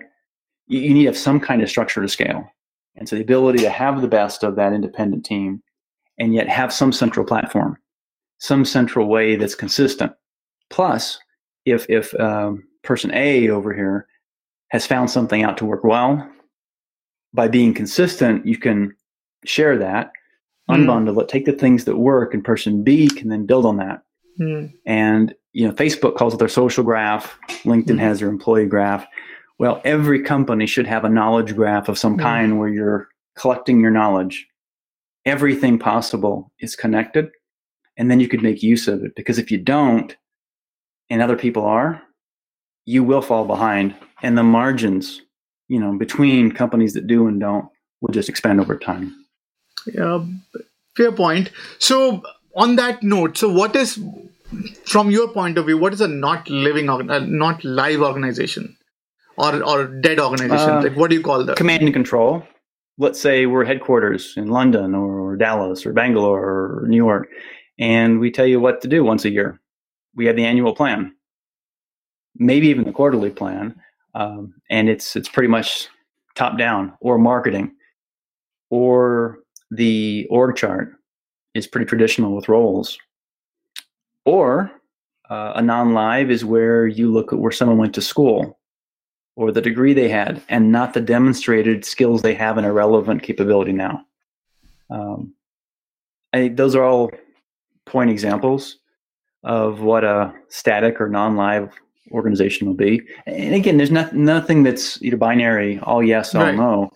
You, you need to have some kind of structure to scale. And so the ability to have the best of that independent team and yet have some central platform, some central way that's consistent. Plus, if if um, person A over here has found something out to work well, by being consistent, you can share that Mm. unbundle it, take the things that work, and person B can then build on that. Mm. And you know, Facebook calls it their social graph. LinkedIn mm. has their employee graph. Well, every company should have a knowledge graph of some mm. kind where you're collecting your knowledge. Everything possible is connected, and then you could make use of it. Because if you don't, and other people are, you will fall behind, and the margins, you know, between companies that do and don't will just expand over time. Yeah, fair point. So, on that note, so what is, from your point of view, what is a not living, uh, not live organization, or or dead organization? Uh, like, what do you call that? Command and control. Let's say we're headquarters in London or Dallas or Bangalore or New York, and we tell you what to do once a year. We have the annual plan, maybe even the quarterly plan, um, and it's it's pretty much top down or marketing or the org chart is pretty traditional with roles. Or uh, a non live is where you look at where someone went to school or the degree they had and not the demonstrated skills they have in a relevant capability now. Um, I, those are all point examples of what a static or non live organization will be. And again, there's not, nothing that's either binary, all yes, all right. no.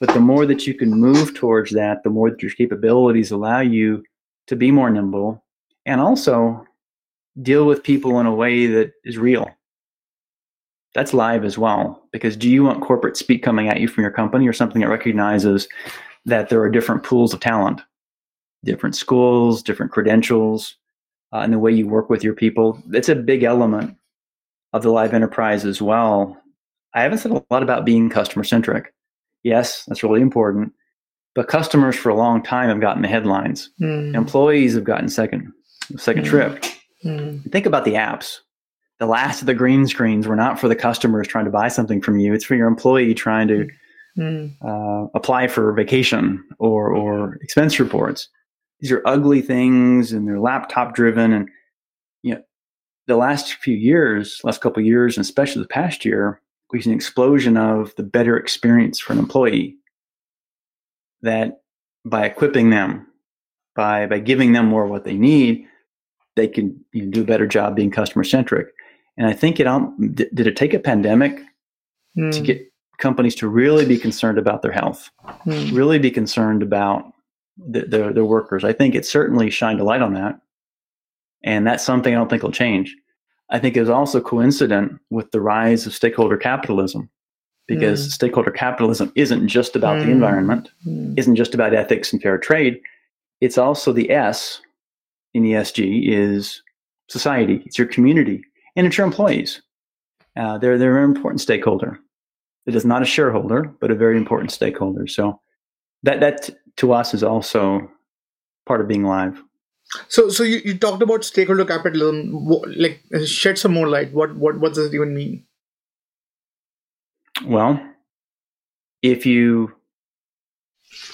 But the more that you can move towards that, the more that your capabilities allow you to be more nimble and also deal with people in a way that is real. That's live as well. Because do you want corporate speak coming at you from your company or something that recognizes that there are different pools of talent, different schools, different credentials, uh, and the way you work with your people? It's a big element of the live enterprise as well. I haven't said a lot about being customer centric. Yes, that's really important. but customers for a long time have gotten the headlines. Mm. Employees have gotten second second mm. trip. Mm. Think about the apps. The last of the green screens were not for the customers trying to buy something from you. It's for your employee trying to mm. uh, apply for vacation or or expense reports. These are ugly things, and they're laptop driven. And you know, the last few years, last couple of years, and especially the past year, we've seen an explosion of the better experience for an employee. That by equipping them, by by giving them more of what they need, they can you know, do a better job being customer centric. And I think it um, did it take a pandemic mm. to get companies to really be concerned about their health, mm. really be concerned about the, their their workers. I think it certainly shined a light on that, and that's something I don't think will change. I think is also coincident with the rise of stakeholder capitalism, because mm. stakeholder capitalism isn't just about the hmm. environment, hmm. isn't just about ethics and fair trade. It's also the S in ESG is society. It's your community and it's your employees. Uh, they're they're an important stakeholder. It is not a shareholder, but a very important stakeholder. So that that to us is also part of being live. So so you, you talked about stakeholder capitalism. Like shed some more light. What what what does it even mean? Well, if you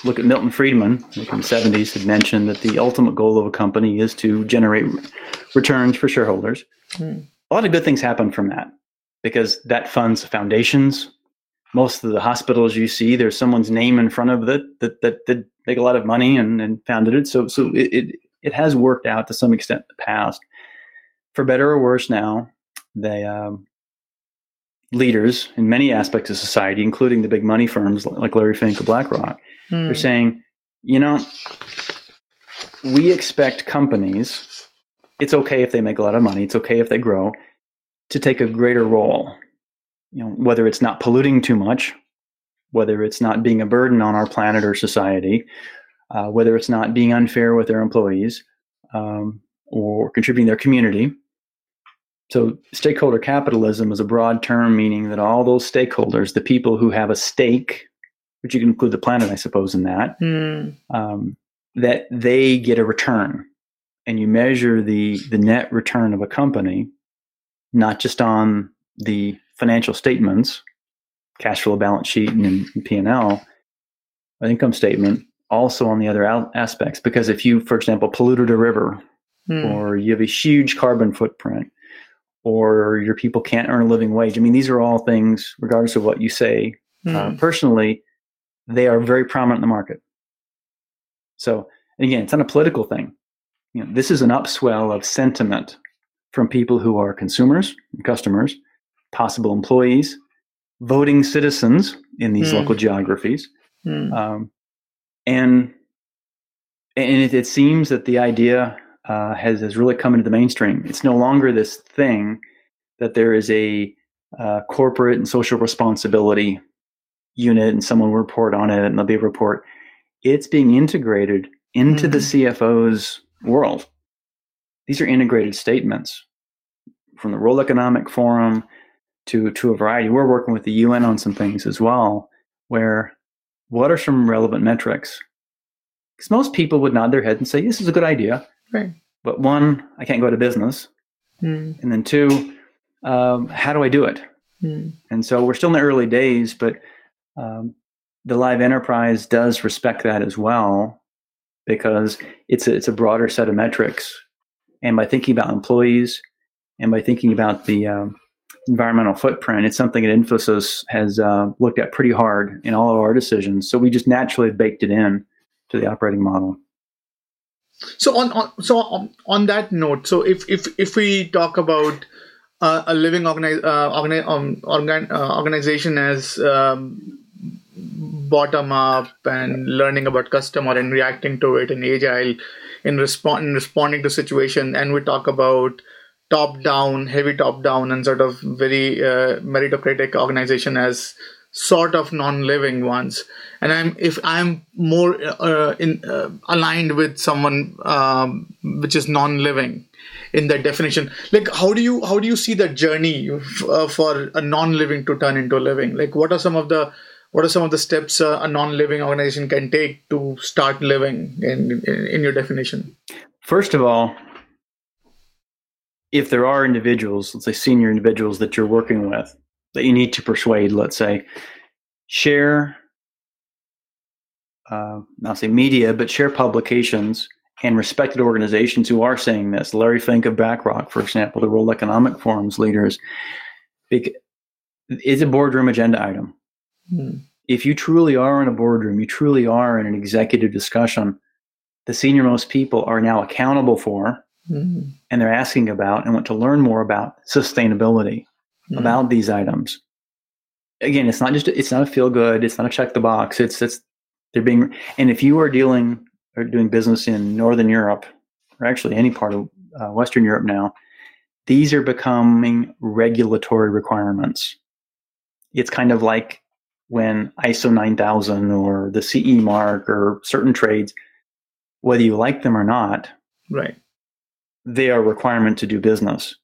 look at Milton Friedman from the 70s had mentioned that the ultimate goal of a company is to generate returns for shareholders. Mm. A lot of good things happen from that because that funds foundations. Most of the hospitals you see, there's someone's name in front of it that that did make a lot of money and, and founded it. So so it, it, it has worked out to some extent in the past. For better or worse now, they um, leaders in many aspects of society, including the big money firms like Larry Fink or BlackRock, Mm. They're saying, you know, we expect companies, it's okay if they make a lot of money, it's okay if they grow, to take a greater role. You know, whether it's not polluting too much, whether it's not being a burden on our planet or society, uh, whether it's not being unfair with their employees um, or contributing their community. So, stakeholder capitalism is a broad term meaning that all those stakeholders, the people who have a stake which you can include the planet, I suppose, in that, mm. um, that they get a return. And you measure the, the net return of a company, not just on the financial statements, cash flow balance sheet and, and P&L, income statement, also on the other aspects. Because if you, for example, polluted a river, mm. or you have a huge carbon footprint, or your people can't earn a living wage. I mean, these are all things, regardless of what you say mm. uh, personally, they are very prominent in the market. So again, it's not a political thing. You know, this is an upswell of sentiment from people who are consumers, customers, possible employees, voting citizens in these mm. local geographies, mm. um, and and it, it, seems that the idea uh, has has really come into the mainstream. It's no longer this thing that there is a uh, corporate and social responsibility unit and someone will report on it and there'll be a report. It's being integrated into mm-hmm. the CFO's world. These are integrated statements from the World Economic Forum to, to a variety. We're working with the UN on some things as well, where what are some relevant metrics? Because most people would nod their head and say, this is a good idea. Right. But one, I can't go to business. Mm. And then two, um, how do I do it? Mm. And so we're still in the early days, but um, the live enterprise does respect that as well because it's a, it's a broader set of metrics. And by thinking about employees and by thinking about the um, environmental footprint, it's something that Infosys has uh, looked at pretty hard in all of our decisions. So we just naturally baked it in to the operating model. So on, on so on, that note, so if if if we talk about uh, a living organi- uh, organi- um, organ- uh, organization as um, bottom up and learning about customer and reacting to it and agile in, respond, in responding to situation and we talk about top down heavy top down and sort of very uh, meritocratic organization as sort of non-living ones. And i'm if i'm more uh, in uh, aligned with someone um, which is non-living in that definition like how do you how do you see that journey f- uh, for a non-living to turn into living? Like what are some of the what are some of the steps uh, a non-living organization can take to start living in, in, in your definition? First of all if there are individuals let's say senior individuals that you're working with that you need to persuade let's say share uh, not say media but share publications and respected organizations who are saying this. Larry fink of blackrock for example the world economic forum's leaders. Is a boardroom agenda item. Hmm. If you truly are in a boardroom, you truly are in an executive discussion, the senior most people are now accountable for hmm. and they're asking about and want to learn more about sustainability hmm. about these items. Again, it's not just it's not a feel good, it's not a check the box. It's it's they're being and if you are dealing or doing business in Northern Europe or actually any part of uh, Western Europe now, these are becoming regulatory requirements. It's kind of like when ISO 9000 or the CE mark or certain trades, whether you like them or not, right, they are a requirement to do business.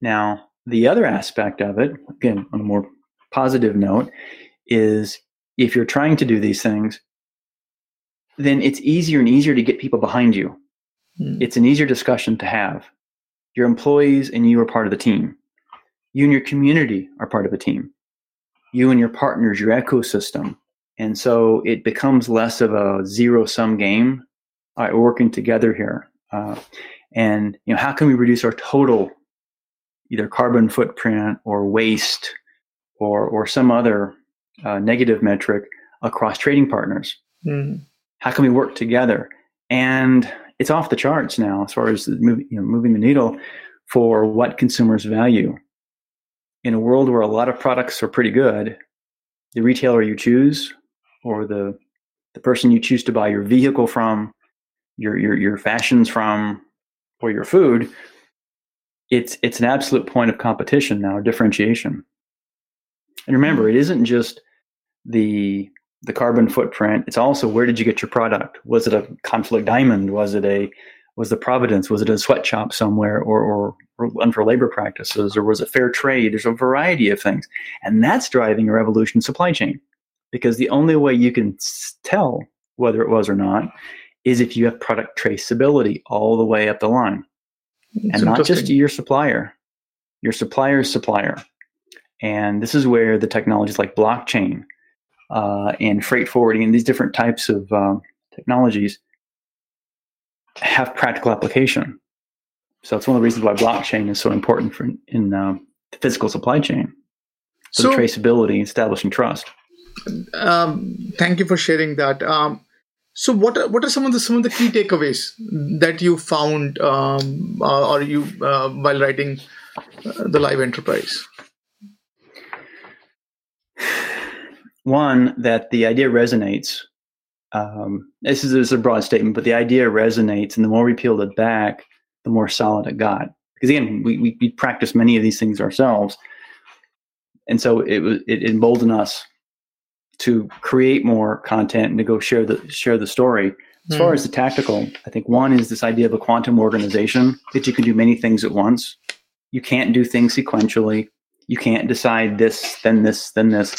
Now, the other aspect of it, again, on a more positive note, is if you're trying to do these things, then it's easier and easier to get people behind you. Mm. It's an easier discussion to have. Your employees and you are part of the team. You and your community are part of a team you and your partners, your ecosystem. And so it becomes less of a zero sum game. All right, we're working together here. Uh, and you know, how can we reduce our total either carbon footprint or waste or or some other uh, negative metric across trading partners? Mm. How can we work together? And it's off the charts now as far as moving, you know, moving the needle for what consumers value in a world where a lot of products are pretty good, the retailer you choose or the the person you choose to buy your vehicle from, your your your fashions from, or your food, it's it's an absolute point of competition now, differentiation. And remember, it isn't just the the carbon footprint. It's also where did you get your product? Was it a conflict diamond? Was it a was the provenance? Was it a sweatshop somewhere or, or, or unfair labor practices? Or was it fair trade? There's a variety of things. And that's driving a revolution in supply chain because the only way you can tell whether it was or not is if you have product traceability all the way up the line. and not just your supplier, your supplier's supplier. And this is where the technologies like blockchain uh, and freight forwarding and these different types of um, technologies have practical application. So it's one of the reasons why blockchain is so important for in uh, the physical supply chain. So, so traceability, establishing trust. Um, thank you for sharing that. Um, so what are, what are some of the some of the key takeaways that you found um, uh, or you uh, while writing uh, the live enterprise? One that the idea resonates um, this, is, this is a broad statement, but the idea resonates, and the more we peeled it back, the more solid it got. Because again, we, we, we practice many of these things ourselves, and so it it emboldened us to create more content and to go share the share the story. As far as the tactical, I think one is this idea of a quantum organization that you can do many things at once. You can't do things sequentially. You can't decide this, then this, then this.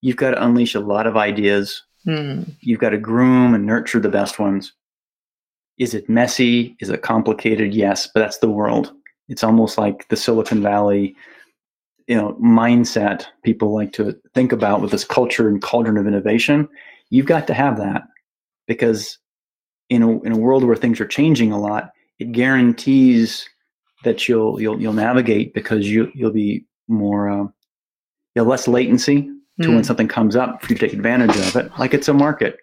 You've got to unleash a lot of ideas Mm. You've got to groom and nurture the best ones. Is it messy? Is it complicated? Yes, but that's the world. It's almost like the Silicon Valley, you know, mindset people like to think about with this culture and cauldron of innovation. You've got to have that because in a in a world where things are changing a lot, it guarantees that you'll you'll you'll navigate because you you'll be more uh, you have less latency to mm. when something comes up for you to take advantage of it. Like it's a market.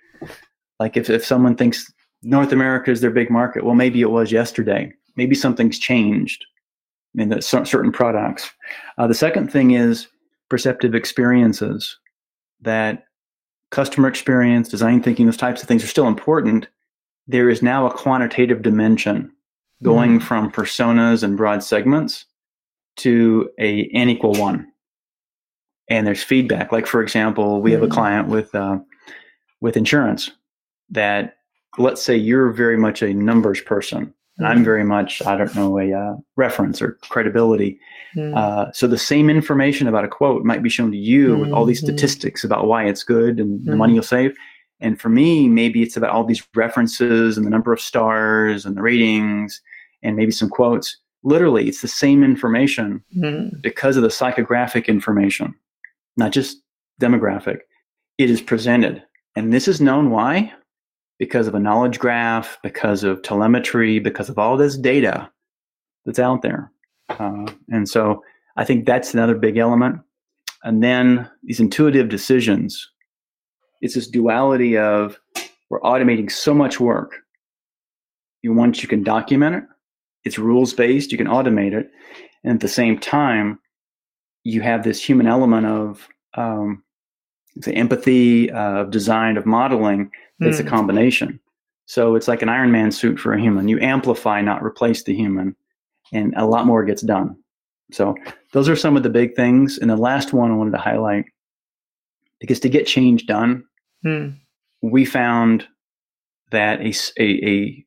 Like if, if someone thinks North America is their big market, well, maybe it was yesterday. Maybe something's changed in the, certain products. Uh, the second thing is perceptive experiences that customer experience, design thinking, those types of things are still important. There is now a quantitative dimension going mm. from personas and broad segments to a n equal one and there's feedback. Like for example, we have a mm-hmm. client with uh, with insurance that let's say you're very much a numbers person and I'm very much I don't know a uh, reference or credibility. Mm. Uh, so the same information about a quote might be shown to you mm-hmm. with all these mm-hmm. statistics about why it's good and mm-hmm. the money you'll save. And for me, maybe it's about all these references and the number of stars and the ratings and maybe some quotes. Literally, it's the same information mm-hmm. because of the psychographic information, not just demographic. It is presented. And this is known why? Because of a knowledge graph, because of telemetry, because of all this data that's out there. Uh, and so I think that's another big element. And then these intuitive decisions. It's this duality of we're automating so much work. You once you can document it, it's rules based, you can automate it. And at the same time, you have this human element of um, the empathy, uh, of design, of modeling. That's mm. a hmm. combination. So it's like an Iron Man suit for a human. You amplify, not replace the human and a lot more gets done. So those are some of the big things. And the last one I wanted to highlight, because to get change done, hmm. we found that a, a, a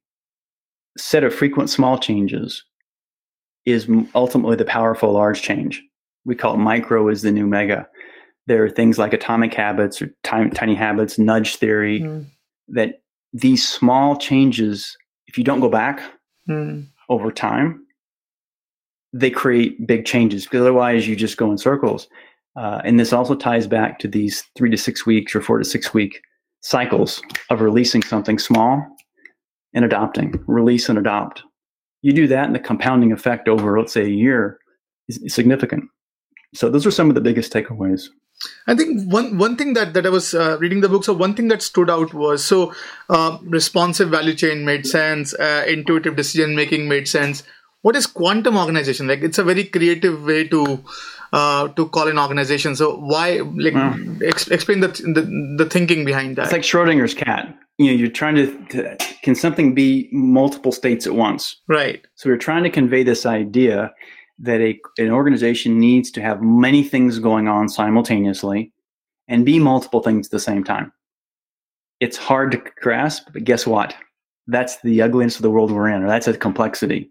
set of frequent small changes is ultimately the powerful large change. We call it micro is the new mega. There are things like atomic habits or tiny, tiny habits, nudge theory, mm. that these small changes, if you don't go back mm. over time, they create big changes because otherwise you just go in circles. Uh, and this also ties back to these three to six weeks or four to six week cycles of releasing something small and adopting, release and adopt. You do that, and the compounding effect over, let's say, a year is significant. So those are some of the biggest takeaways. I think one one thing that, that I was uh, reading the book, so one thing that stood out was so uh, responsive value chain made sense, uh, intuitive decision making made sense. What is quantum organization? Like it's a very creative way to uh, to call an organization. So why like mm. ex- explain the, the, the thinking behind that. It's like schrodinger's cat. You know you're trying to, to, can something be multiple states at once? Right. So we're trying to convey this idea that a, an organization needs to have many things going on simultaneously and be multiple things at the same time. It's hard to grasp but guess what? That's the ugliness of the world we're in or that's a complexity.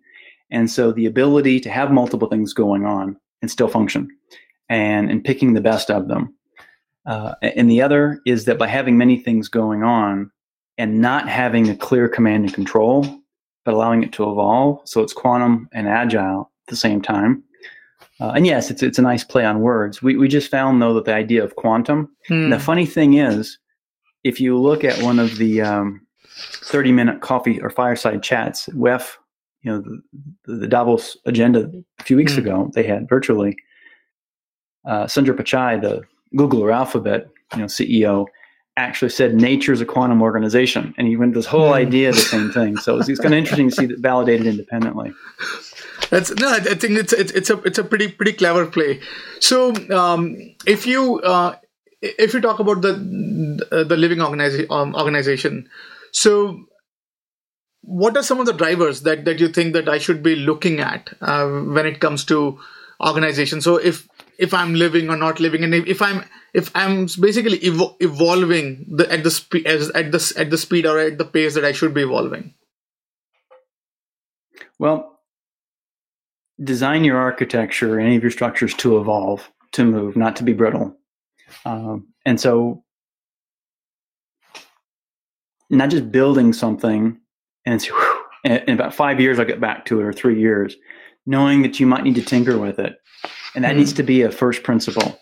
And so the ability to have multiple things going on and still function and, and picking the best of them. Uh, and the other is that by having many things going on and not having a clear command and control, but allowing it to evolve, so it's quantum and agile the same time. Uh, and yes, it's it's a nice play on words. We we just found though that the idea of quantum. Hmm. the funny thing is, if you look at one of the um, thirty minute coffee or fireside chats, WEF you know the, the Davos agenda a few weeks mm. ago they had virtually. Uh, Sundar Pichai, the Google or Alphabet, you know, CEO, actually said nature is a quantum organization, and he went this whole mm. idea the same thing. So it's, it's kind of interesting to see that validated independently. That's no, I think it's it's it's a it's a pretty pretty clever play. So um, if you uh, if you talk about the the living organization um, organization, so what are some of the drivers that, that you think that I should be looking at uh, when it comes to organization? So if if I'm living or not living, and if, if I'm if I'm basically evo- evolving the, at the speed at the at the speed or at the pace that I should be evolving. Well, design your architecture, any of your structures to evolve, to move, not to be brittle. Um, and so, not just building something and it's in about five years I'll get back to it or three years, knowing that you might need to tinker with it, and that mm-hmm. needs to be a first principle.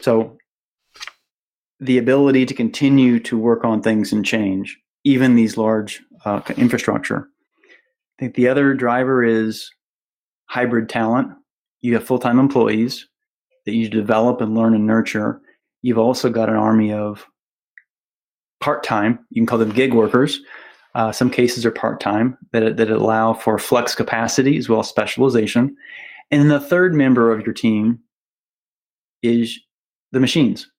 So the ability to continue to work on things and change, even these large uh, infrastructure. I think the other driver is hybrid talent. You have full time employees that you develop and learn and nurture. You've also got an army of part time, you can call them gig workers, uh, some cases are part time that, that allow for flex capacity as well as specialization. And then the third member of your team is the machines.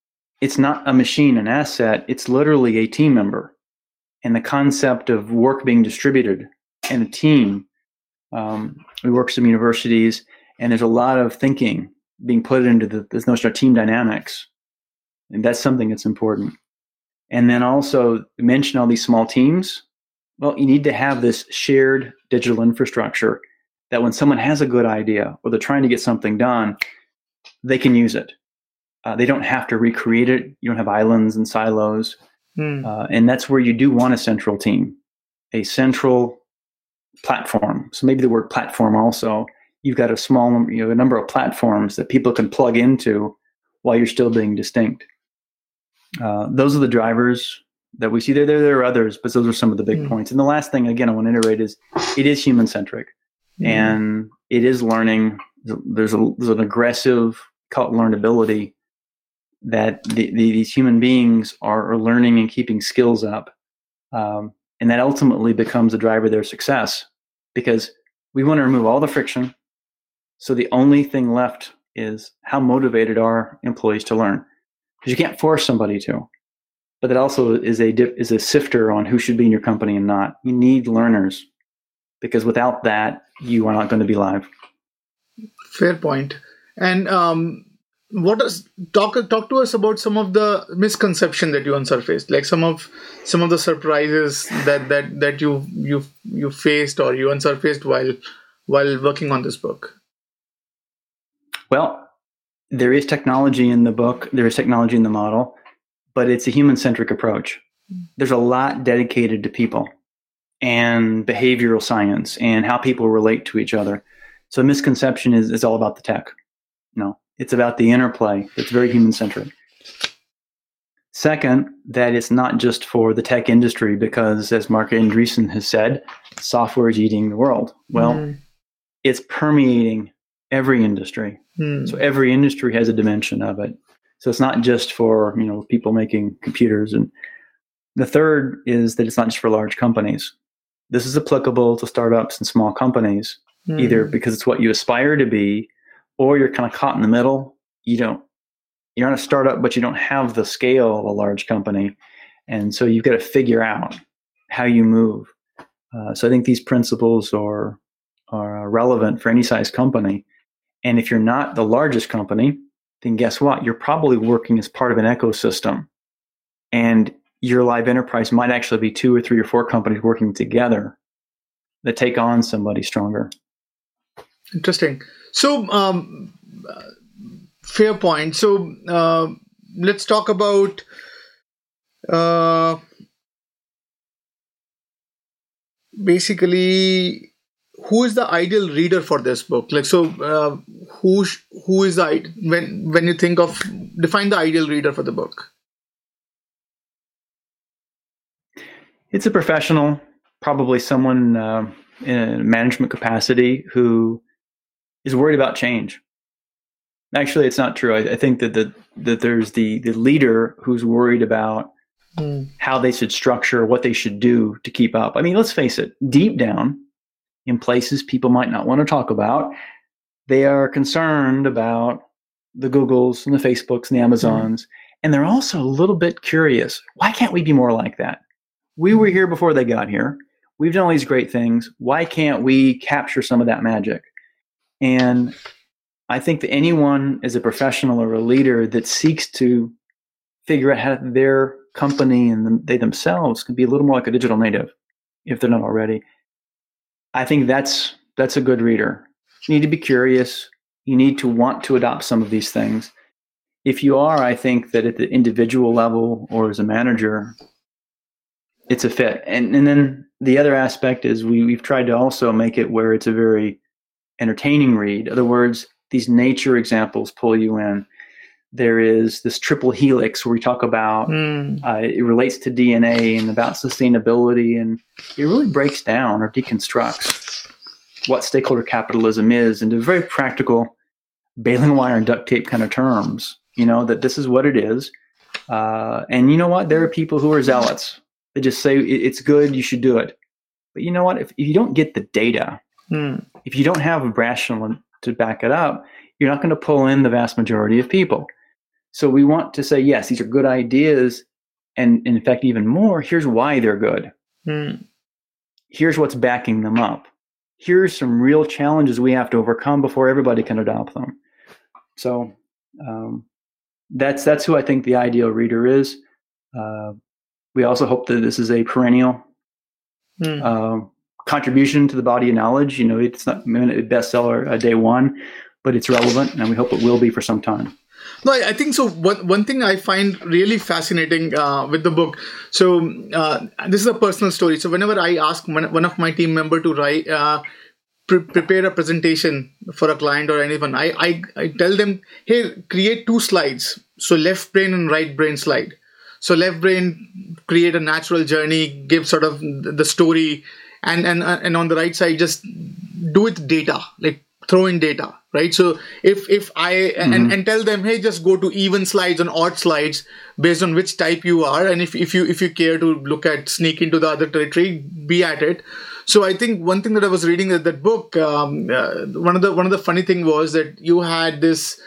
It's not a machine, an asset, it's literally a team member. And the concept of work being distributed and a team. Um, we work with some universities, and there's a lot of thinking being put into the, this notion of team dynamics. And that's something that's important. And then also mention all these small teams Well, you need to have this shared digital infrastructure that when someone has a good idea or they're trying to get something done, they can use it. Uh, they don't have to recreate it. You don't have islands and silos. Mm. Uh, and that's where you do want a central team, a central platform. So maybe the word platform also. You've got a small number, you know, a number of platforms that people can plug into while you're still being distinct. Uh, those are the drivers that we see there. There, there are others, but those are some of the big mm. points. And the last thing, again, I want to iterate is it is human centric, mm. and it is learning. There's a there's an aggressive cult learnability that the, the, these human beings are, are, learning and keeping skills up, um, and that ultimately becomes a driver of their success because we want to remove all the friction. So the only thing left is how motivated are employees to learn because you can't force somebody to but that also is a is a sifter on who should be in your company and not. You need learners because without that, you are not going to be live. Fair point. And um, what does talk talk to us about some of the misconception that you unsurfaced, like some of some of the surprises that that that you you you faced or you unsurfaced while while working on this book. Well, there is technology in the book. There is technology in the model but it's a human centric approach. There's a lot dedicated to people and behavioral science and how people relate to each other. So misconception is, is all about the tech. No, it's about the interplay. It's very human centric. Second, that it's not just for the tech industry because, as Marc Andreessen has said, software is eating the world. Well, mm. it's permeating every industry. Mm. So every industry has a dimension of it. So it's not just for you know people making computers. And the third is that it's not just for large companies. This is applicable to startups and small companies, mm. either because it's what you aspire to be, or you're kind of caught in the middle. You don't you're not a startup, but you don't have the scale of a large company, and so you've got to figure out how you move. Uh, so I think these principles are are relevant for any size company. And if you're not the largest company, then guess what? You're probably working as part of an ecosystem. And your live enterprise might actually be two or three or four companies working together that take on somebody stronger. Interesting. So, um, fair point. So, uh, let's talk about uh, basically who is the ideal reader for this book like so uh, who who is the when when you think of define the ideal reader for the book it's a professional probably someone uh, in a management capacity who is worried about change actually it's not true i, I think that the, that there's the the leader who's worried about mm. how they should structure what they should do to keep up i mean let's face it deep down in places people might not want to talk about. They are concerned about the Googles and the Facebooks and the mm-hmm. Amazons. Mm. And they're also a little bit curious. Why can't we be more like that? We were here before they got here. We've done all these great things. Why can't we capture some of that magic? And I think that anyone as a professional or a leader that seeks to figure out how their company and they themselves can be a little more like a digital native, if they're not already, I think that's that's a good reader. You need to be curious. You need to want to adopt some of these things. If you are, I think that at the individual level or as a manager, it's a fit. And and then the other aspect is we, we've tried to also make it where it's a very entertaining read. In other words, these nature examples pull you in. There is this triple helix where we talk about mm. uh, it relates to DNA and about sustainability, and it really breaks down or deconstructs what stakeholder capitalism is into very practical baling wire and duct tape kind of terms. You know that this is what it is, uh, and you know what? There are people who are zealots. They just say it's good, you should do it. But you know what? If, if you don't get the data, mm. If you don't have a rational to back it up, you're not going to pull in the vast majority of people. So we want to say, yes, these are good ideas. And in fact, even more, here's why they're good. Mm. Here's what's backing them up. Here's some real challenges we have to overcome before everybody can adopt them. So um, that's that's who I think the ideal reader is. Uh, we also hope that this is a perennial mm. uh, contribution to the body of knowledge. You know, it's not a bestseller uh, day one, but it's relevant, and we hope it will be for some time. No, I think so. One one thing I find really fascinating uh, with the book. So uh, this is a personal story. So whenever I ask one, one of my team member to write. Uh, pre- prepare a presentation for a client or anyone I, I i tell them hey create two slides so left brain and right brain slide so left brain create a natural journey give sort of the story and and and on the right side just do it data like throw in data right? So if if i mm-hmm. and, and tell them hey just go to even slides and odd slides based on which type you are. And if, if you if you care to look at sneak into the other territory be at it. So i think one thing that i was reading at that book um, uh, one of the one of the funny thing was that you had this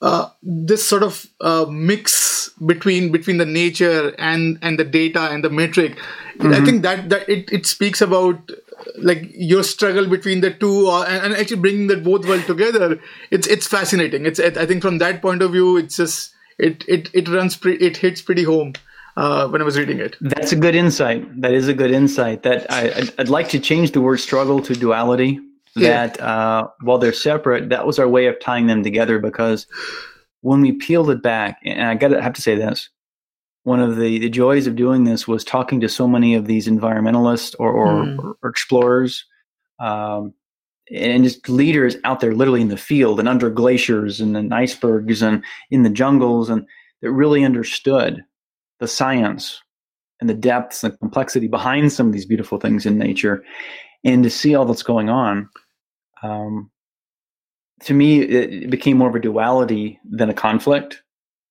uh, this sort of uh, mix between between the nature and and the data and the metric mm-hmm. i think that that it, it speaks about like your struggle between the two or, and, and, actually bringing that both world together it's it's fascinating it's i think from that point of view it's just it it it runs pre- it hits pretty home uh, when I was reading it. That's a good insight. That is a good insight. That I, I'd, I'd like to change the word struggle to duality. Yeah. That uh, while they're separate, that was our way of tying them together. Because when we peeled it back, and I got to have to say this, one of the, the joys of doing this was talking to so many of these environmentalists or, or, mm. or, or explorers um, and just leaders out there literally in the field and under glaciers and in icebergs and in the jungles and that really understood the science and the depths and complexity behind some of these beautiful things in nature and to see all that's going on um, to me it, became more of a duality than a conflict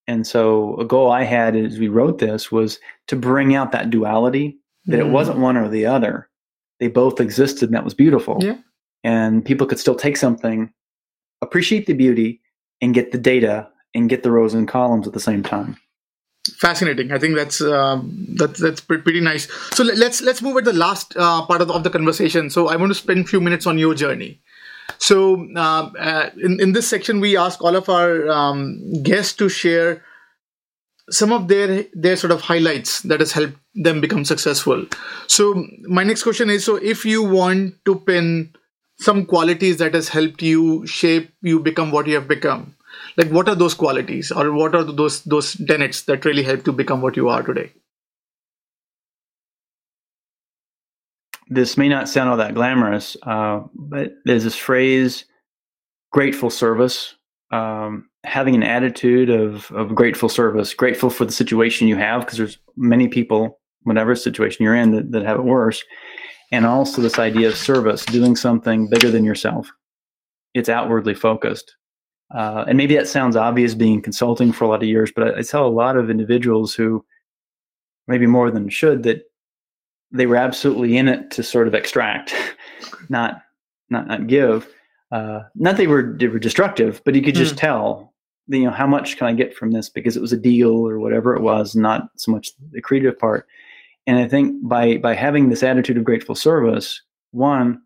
and so a goal i had as we wrote this was to bring out that duality that mm. it wasn't one or the other. They both existed and that was beautiful. Yeah. and people could still take something appreciate the beauty and get the data and get the rows and columns at the same time. Fascinating. I think that's um, that, that's pretty nice. So let's let's move at the last uh, part of the, of the conversation. So i want to spend a few minutes on your journey so uh, uh, in, in this section we ask all of our um, guests to share some of their their sort of highlights that has helped them become successful. So my next question is so if you want to pin some qualities that has helped you shape you become what you have become like what are those qualities or what are those those tenets that really helped you become what you are today this may not sound all that glamorous uh, but there's this phrase grateful service. Um, having an attitude of, of grateful service grateful for the situation you have because there's many people whatever situation you're in that, that have it worse. And also this idea of service doing something bigger than yourself. It's outwardly focused. Uh, and maybe that sounds obvious being consulting for a lot of years, but I, I tell a lot of individuals who maybe more than should that they were absolutely in it to sort of extract, not not not give. Uh, not they were they were destructive, but you could just mm. tell, you know, how much can I get from this because it was a deal or whatever it was, not so much the creative part. And I think by by having this attitude of grateful service, one,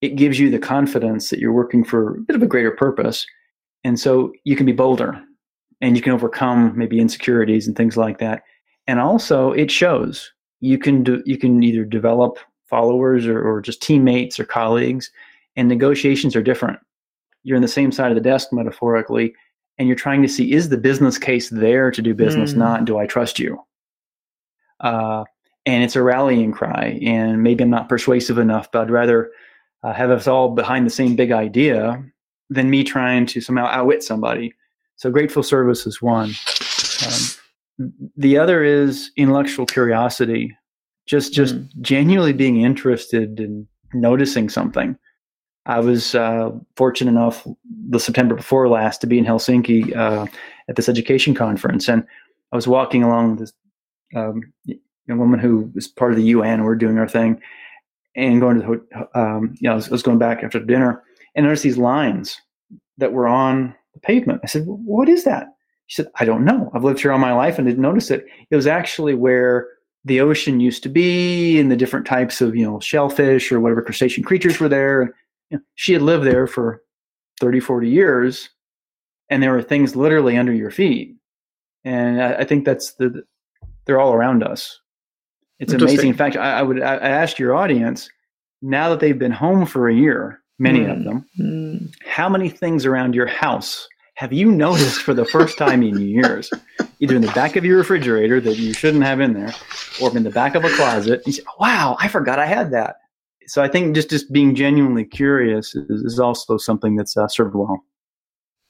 it gives you the confidence that you're working for a bit of a greater purpose, and so you can be bolder and you can overcome maybe insecurities and things like that. And also it shows you can do, you can either develop followers or, or just teammates or colleagues and negotiations are different. You're in the same side of the desk metaphorically and you're trying to see is the business case there to do business, mm. not do I trust you? Uh, and it's a rallying cry. And maybe I'm not persuasive enough, but I'd rather uh, have us all behind the same big idea than me trying to somehow outwit somebody. So grateful service is one. Um, the other is intellectual curiosity, just just mm. genuinely being interested in noticing something. I was uh, fortunate enough the September before last to be in Helsinki uh, at this education conference, and I was walking along with this um, woman who was part of the UN. We are doing our thing, and going to the um, you know I was, I was going back after dinner, and noticed these lines that were on the pavement. I said, "What is that?" She said, "I don't know. I've lived here all my life and didn't notice it. It was actually where the ocean used to be, and the different types of you know shellfish or whatever crustacean creatures were there." And, you know, she had lived there for 30, 40 years, and there were things literally under your feet. And I, I think that's the they're all around us. It's amazing. In fact, I, I would I, I ask your audience now that they've been home for a year, many mm. of them, mm. how many things around your house have you noticed for the first time in years, either in the back of your refrigerator that you shouldn't have in there, or in the back of a closet? You say, "Wow, I forgot I had that." So I think just just being genuinely curious is, is also something that's uh, served well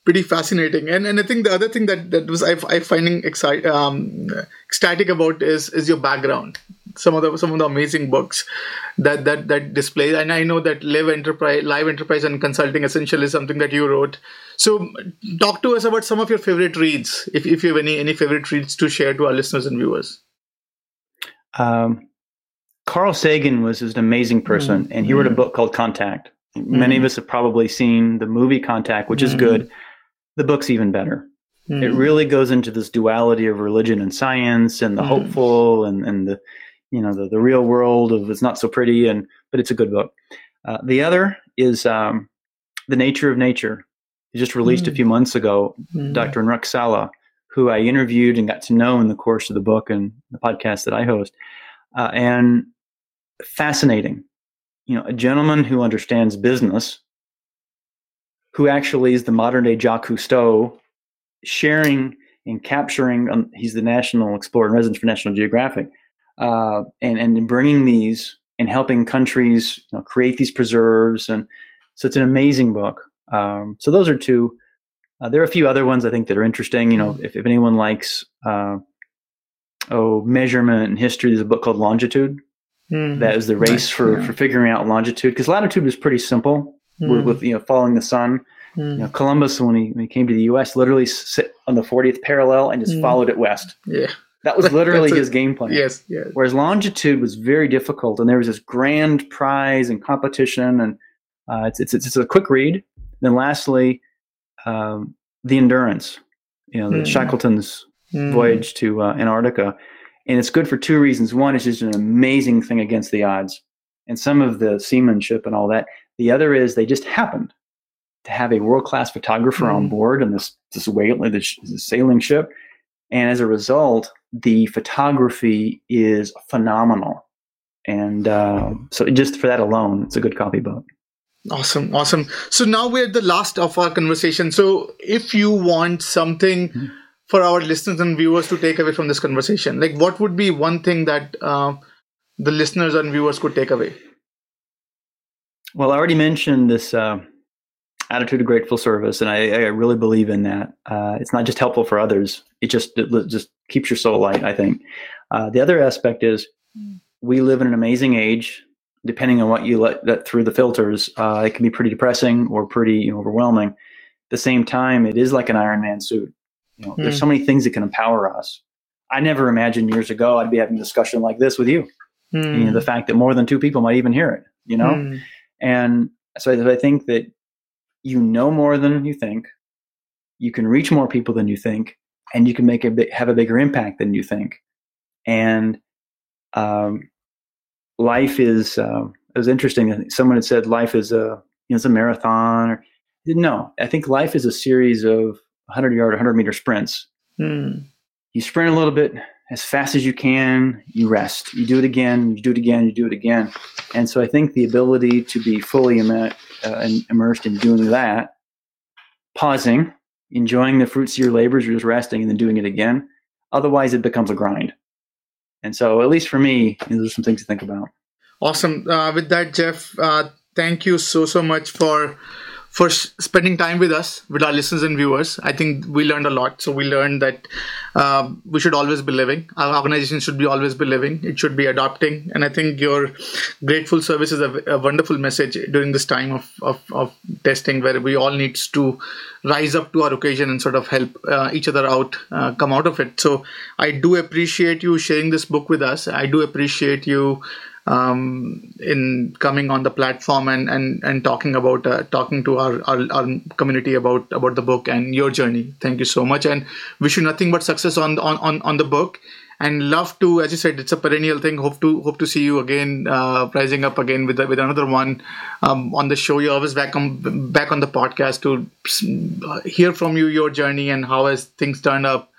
pretty fascinating. And and I think the other thing that that was I, I finding excite, um, ecstatic about is is your background. Some of the some of the amazing books that that that display. And I know that live enterprise, live enterprise, and consulting essential is something that you wrote. So talk to us about some of your favorite reads, if if you have any any favorite reads to share to our listeners and viewers. Um, Carl Sagan was an amazing person, mm-hmm. and he wrote a book called Contact. Mm-hmm. Many of us have probably seen the movie Contact, which mm-hmm. is good the book's even better. Mm. It hmm. really goes into this duality of religion and science and the mm. hopeful and, and the you know the, the real world of it's not so pretty and but it's a good book. Uh, the other is um, the nature of nature. It just released mm. a hmm. few months ago. Hmm. Dr. Enric Sala, who I interviewed and got to know in the course of the book and the podcast that I host, uh, and fascinating. You know, a gentleman who understands business who actually is the modern day Jacques Cousteau, sharing and capturing. Um, he's the national explorer in residence for National Geographic, uh, and and bringing these and helping countries you know, create these preserves. And so it's an amazing book. Um, so those are two. Uh, there are a few other ones I think that are interesting. You know, if, if anyone likes uh, oh measurement and history, there's a book called Longitude. Mm-hmm. That is the race for, yeah. for figuring out longitude because latitude is pretty simple mm. with, with, you know following the sun. Mm. You know, Columbus when he, when he came to the U.S. literally sit on the 40th parallel and just mm. followed it west. Yeah, that was literally his game plan. Yes, yes. Whereas longitude was very difficult, and there was this grand prize and competition, and uh, it's, it's it's a quick read. Then lastly, um, the endurance. You know, the mm. Shackleton's mm. voyage to uh, Antarctica, and it's good for two reasons. One, it's just an amazing thing against the odds, and some of the seamanship and all that. The other is they just happened to have a world class photographer mm. on board in this this whale, this, this sailing ship, and as a result, the photography is phenomenal. And uh, so, just for that alone, it's a good copybook. Awesome, awesome. So now we're at the last of our conversation. So if you want something mm-hmm. for our listeners and viewers to take away from this conversation, like what would be one thing that uh, the listeners and viewers could take away? Well, I already mentioned this uh, attitude of grateful service, and I, I really believe in that. Uh, it's not just helpful for others; it just it just keeps your soul light. I think. Uh, the other aspect is mm. we live in an amazing age. Depending on what you let, let through the filters, uh, it can be pretty depressing or pretty you know, overwhelming. At the same time, it is like an Iron Man suit. You know, mm. there's so many things that can empower us. I never imagined years ago I'd be having a discussion like this with you. Mm. You know, the fact that more than two people might even hear it. You know, mm. And so I think that you know more than you think, you can reach more people than you think, and you can make a bit, have a bigger impact than you think. And um, life is uh, it was interesting. Someone had said life is a you know it's a marathon. Or, no, I think life is a series of 100 yard, 100 meter sprints. Hmm. You sprint a little bit, as fast as you can, you rest. You do it again, you do it again, you do it again. And so I think the ability to be fully uh, immersed in doing that, pausing, enjoying the fruits of your labors, you're just resting and then doing it again. Otherwise, it becomes a grind. And so, at least for me, those are some things to think about. Awesome. Uh, with that, Jeff, uh, thank you so, so much for for spending time with us, with our listeners and viewers. I think we learned a lot. So we learned that uh, we should always be living. Our organization should be always be living. It should be adopting. And I think your grateful service is a, a wonderful message during this time of, of, of, testing where we all needs to rise up to our occasion and sort of help uh, each other out, uh, come out of it. So I do appreciate you sharing this book with us. I do appreciate you um, in coming on the platform and and and talking about uh, talking to our, our, our community about about the book and your journey. Thank you so much, and wish you nothing but success on on on, on the book. And love to, as you said, it's a perennial thing. Hope to hope to see you again, uh, rising up again with with another one um, on the show. You're always back on back on the podcast to hear from you your journey and how has things turned up.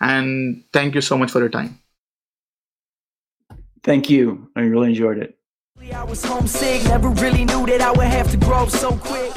And thank you so much for your time. Thank you. I really enjoyed it. I was homesick, never really knew that I would have to grow so quick.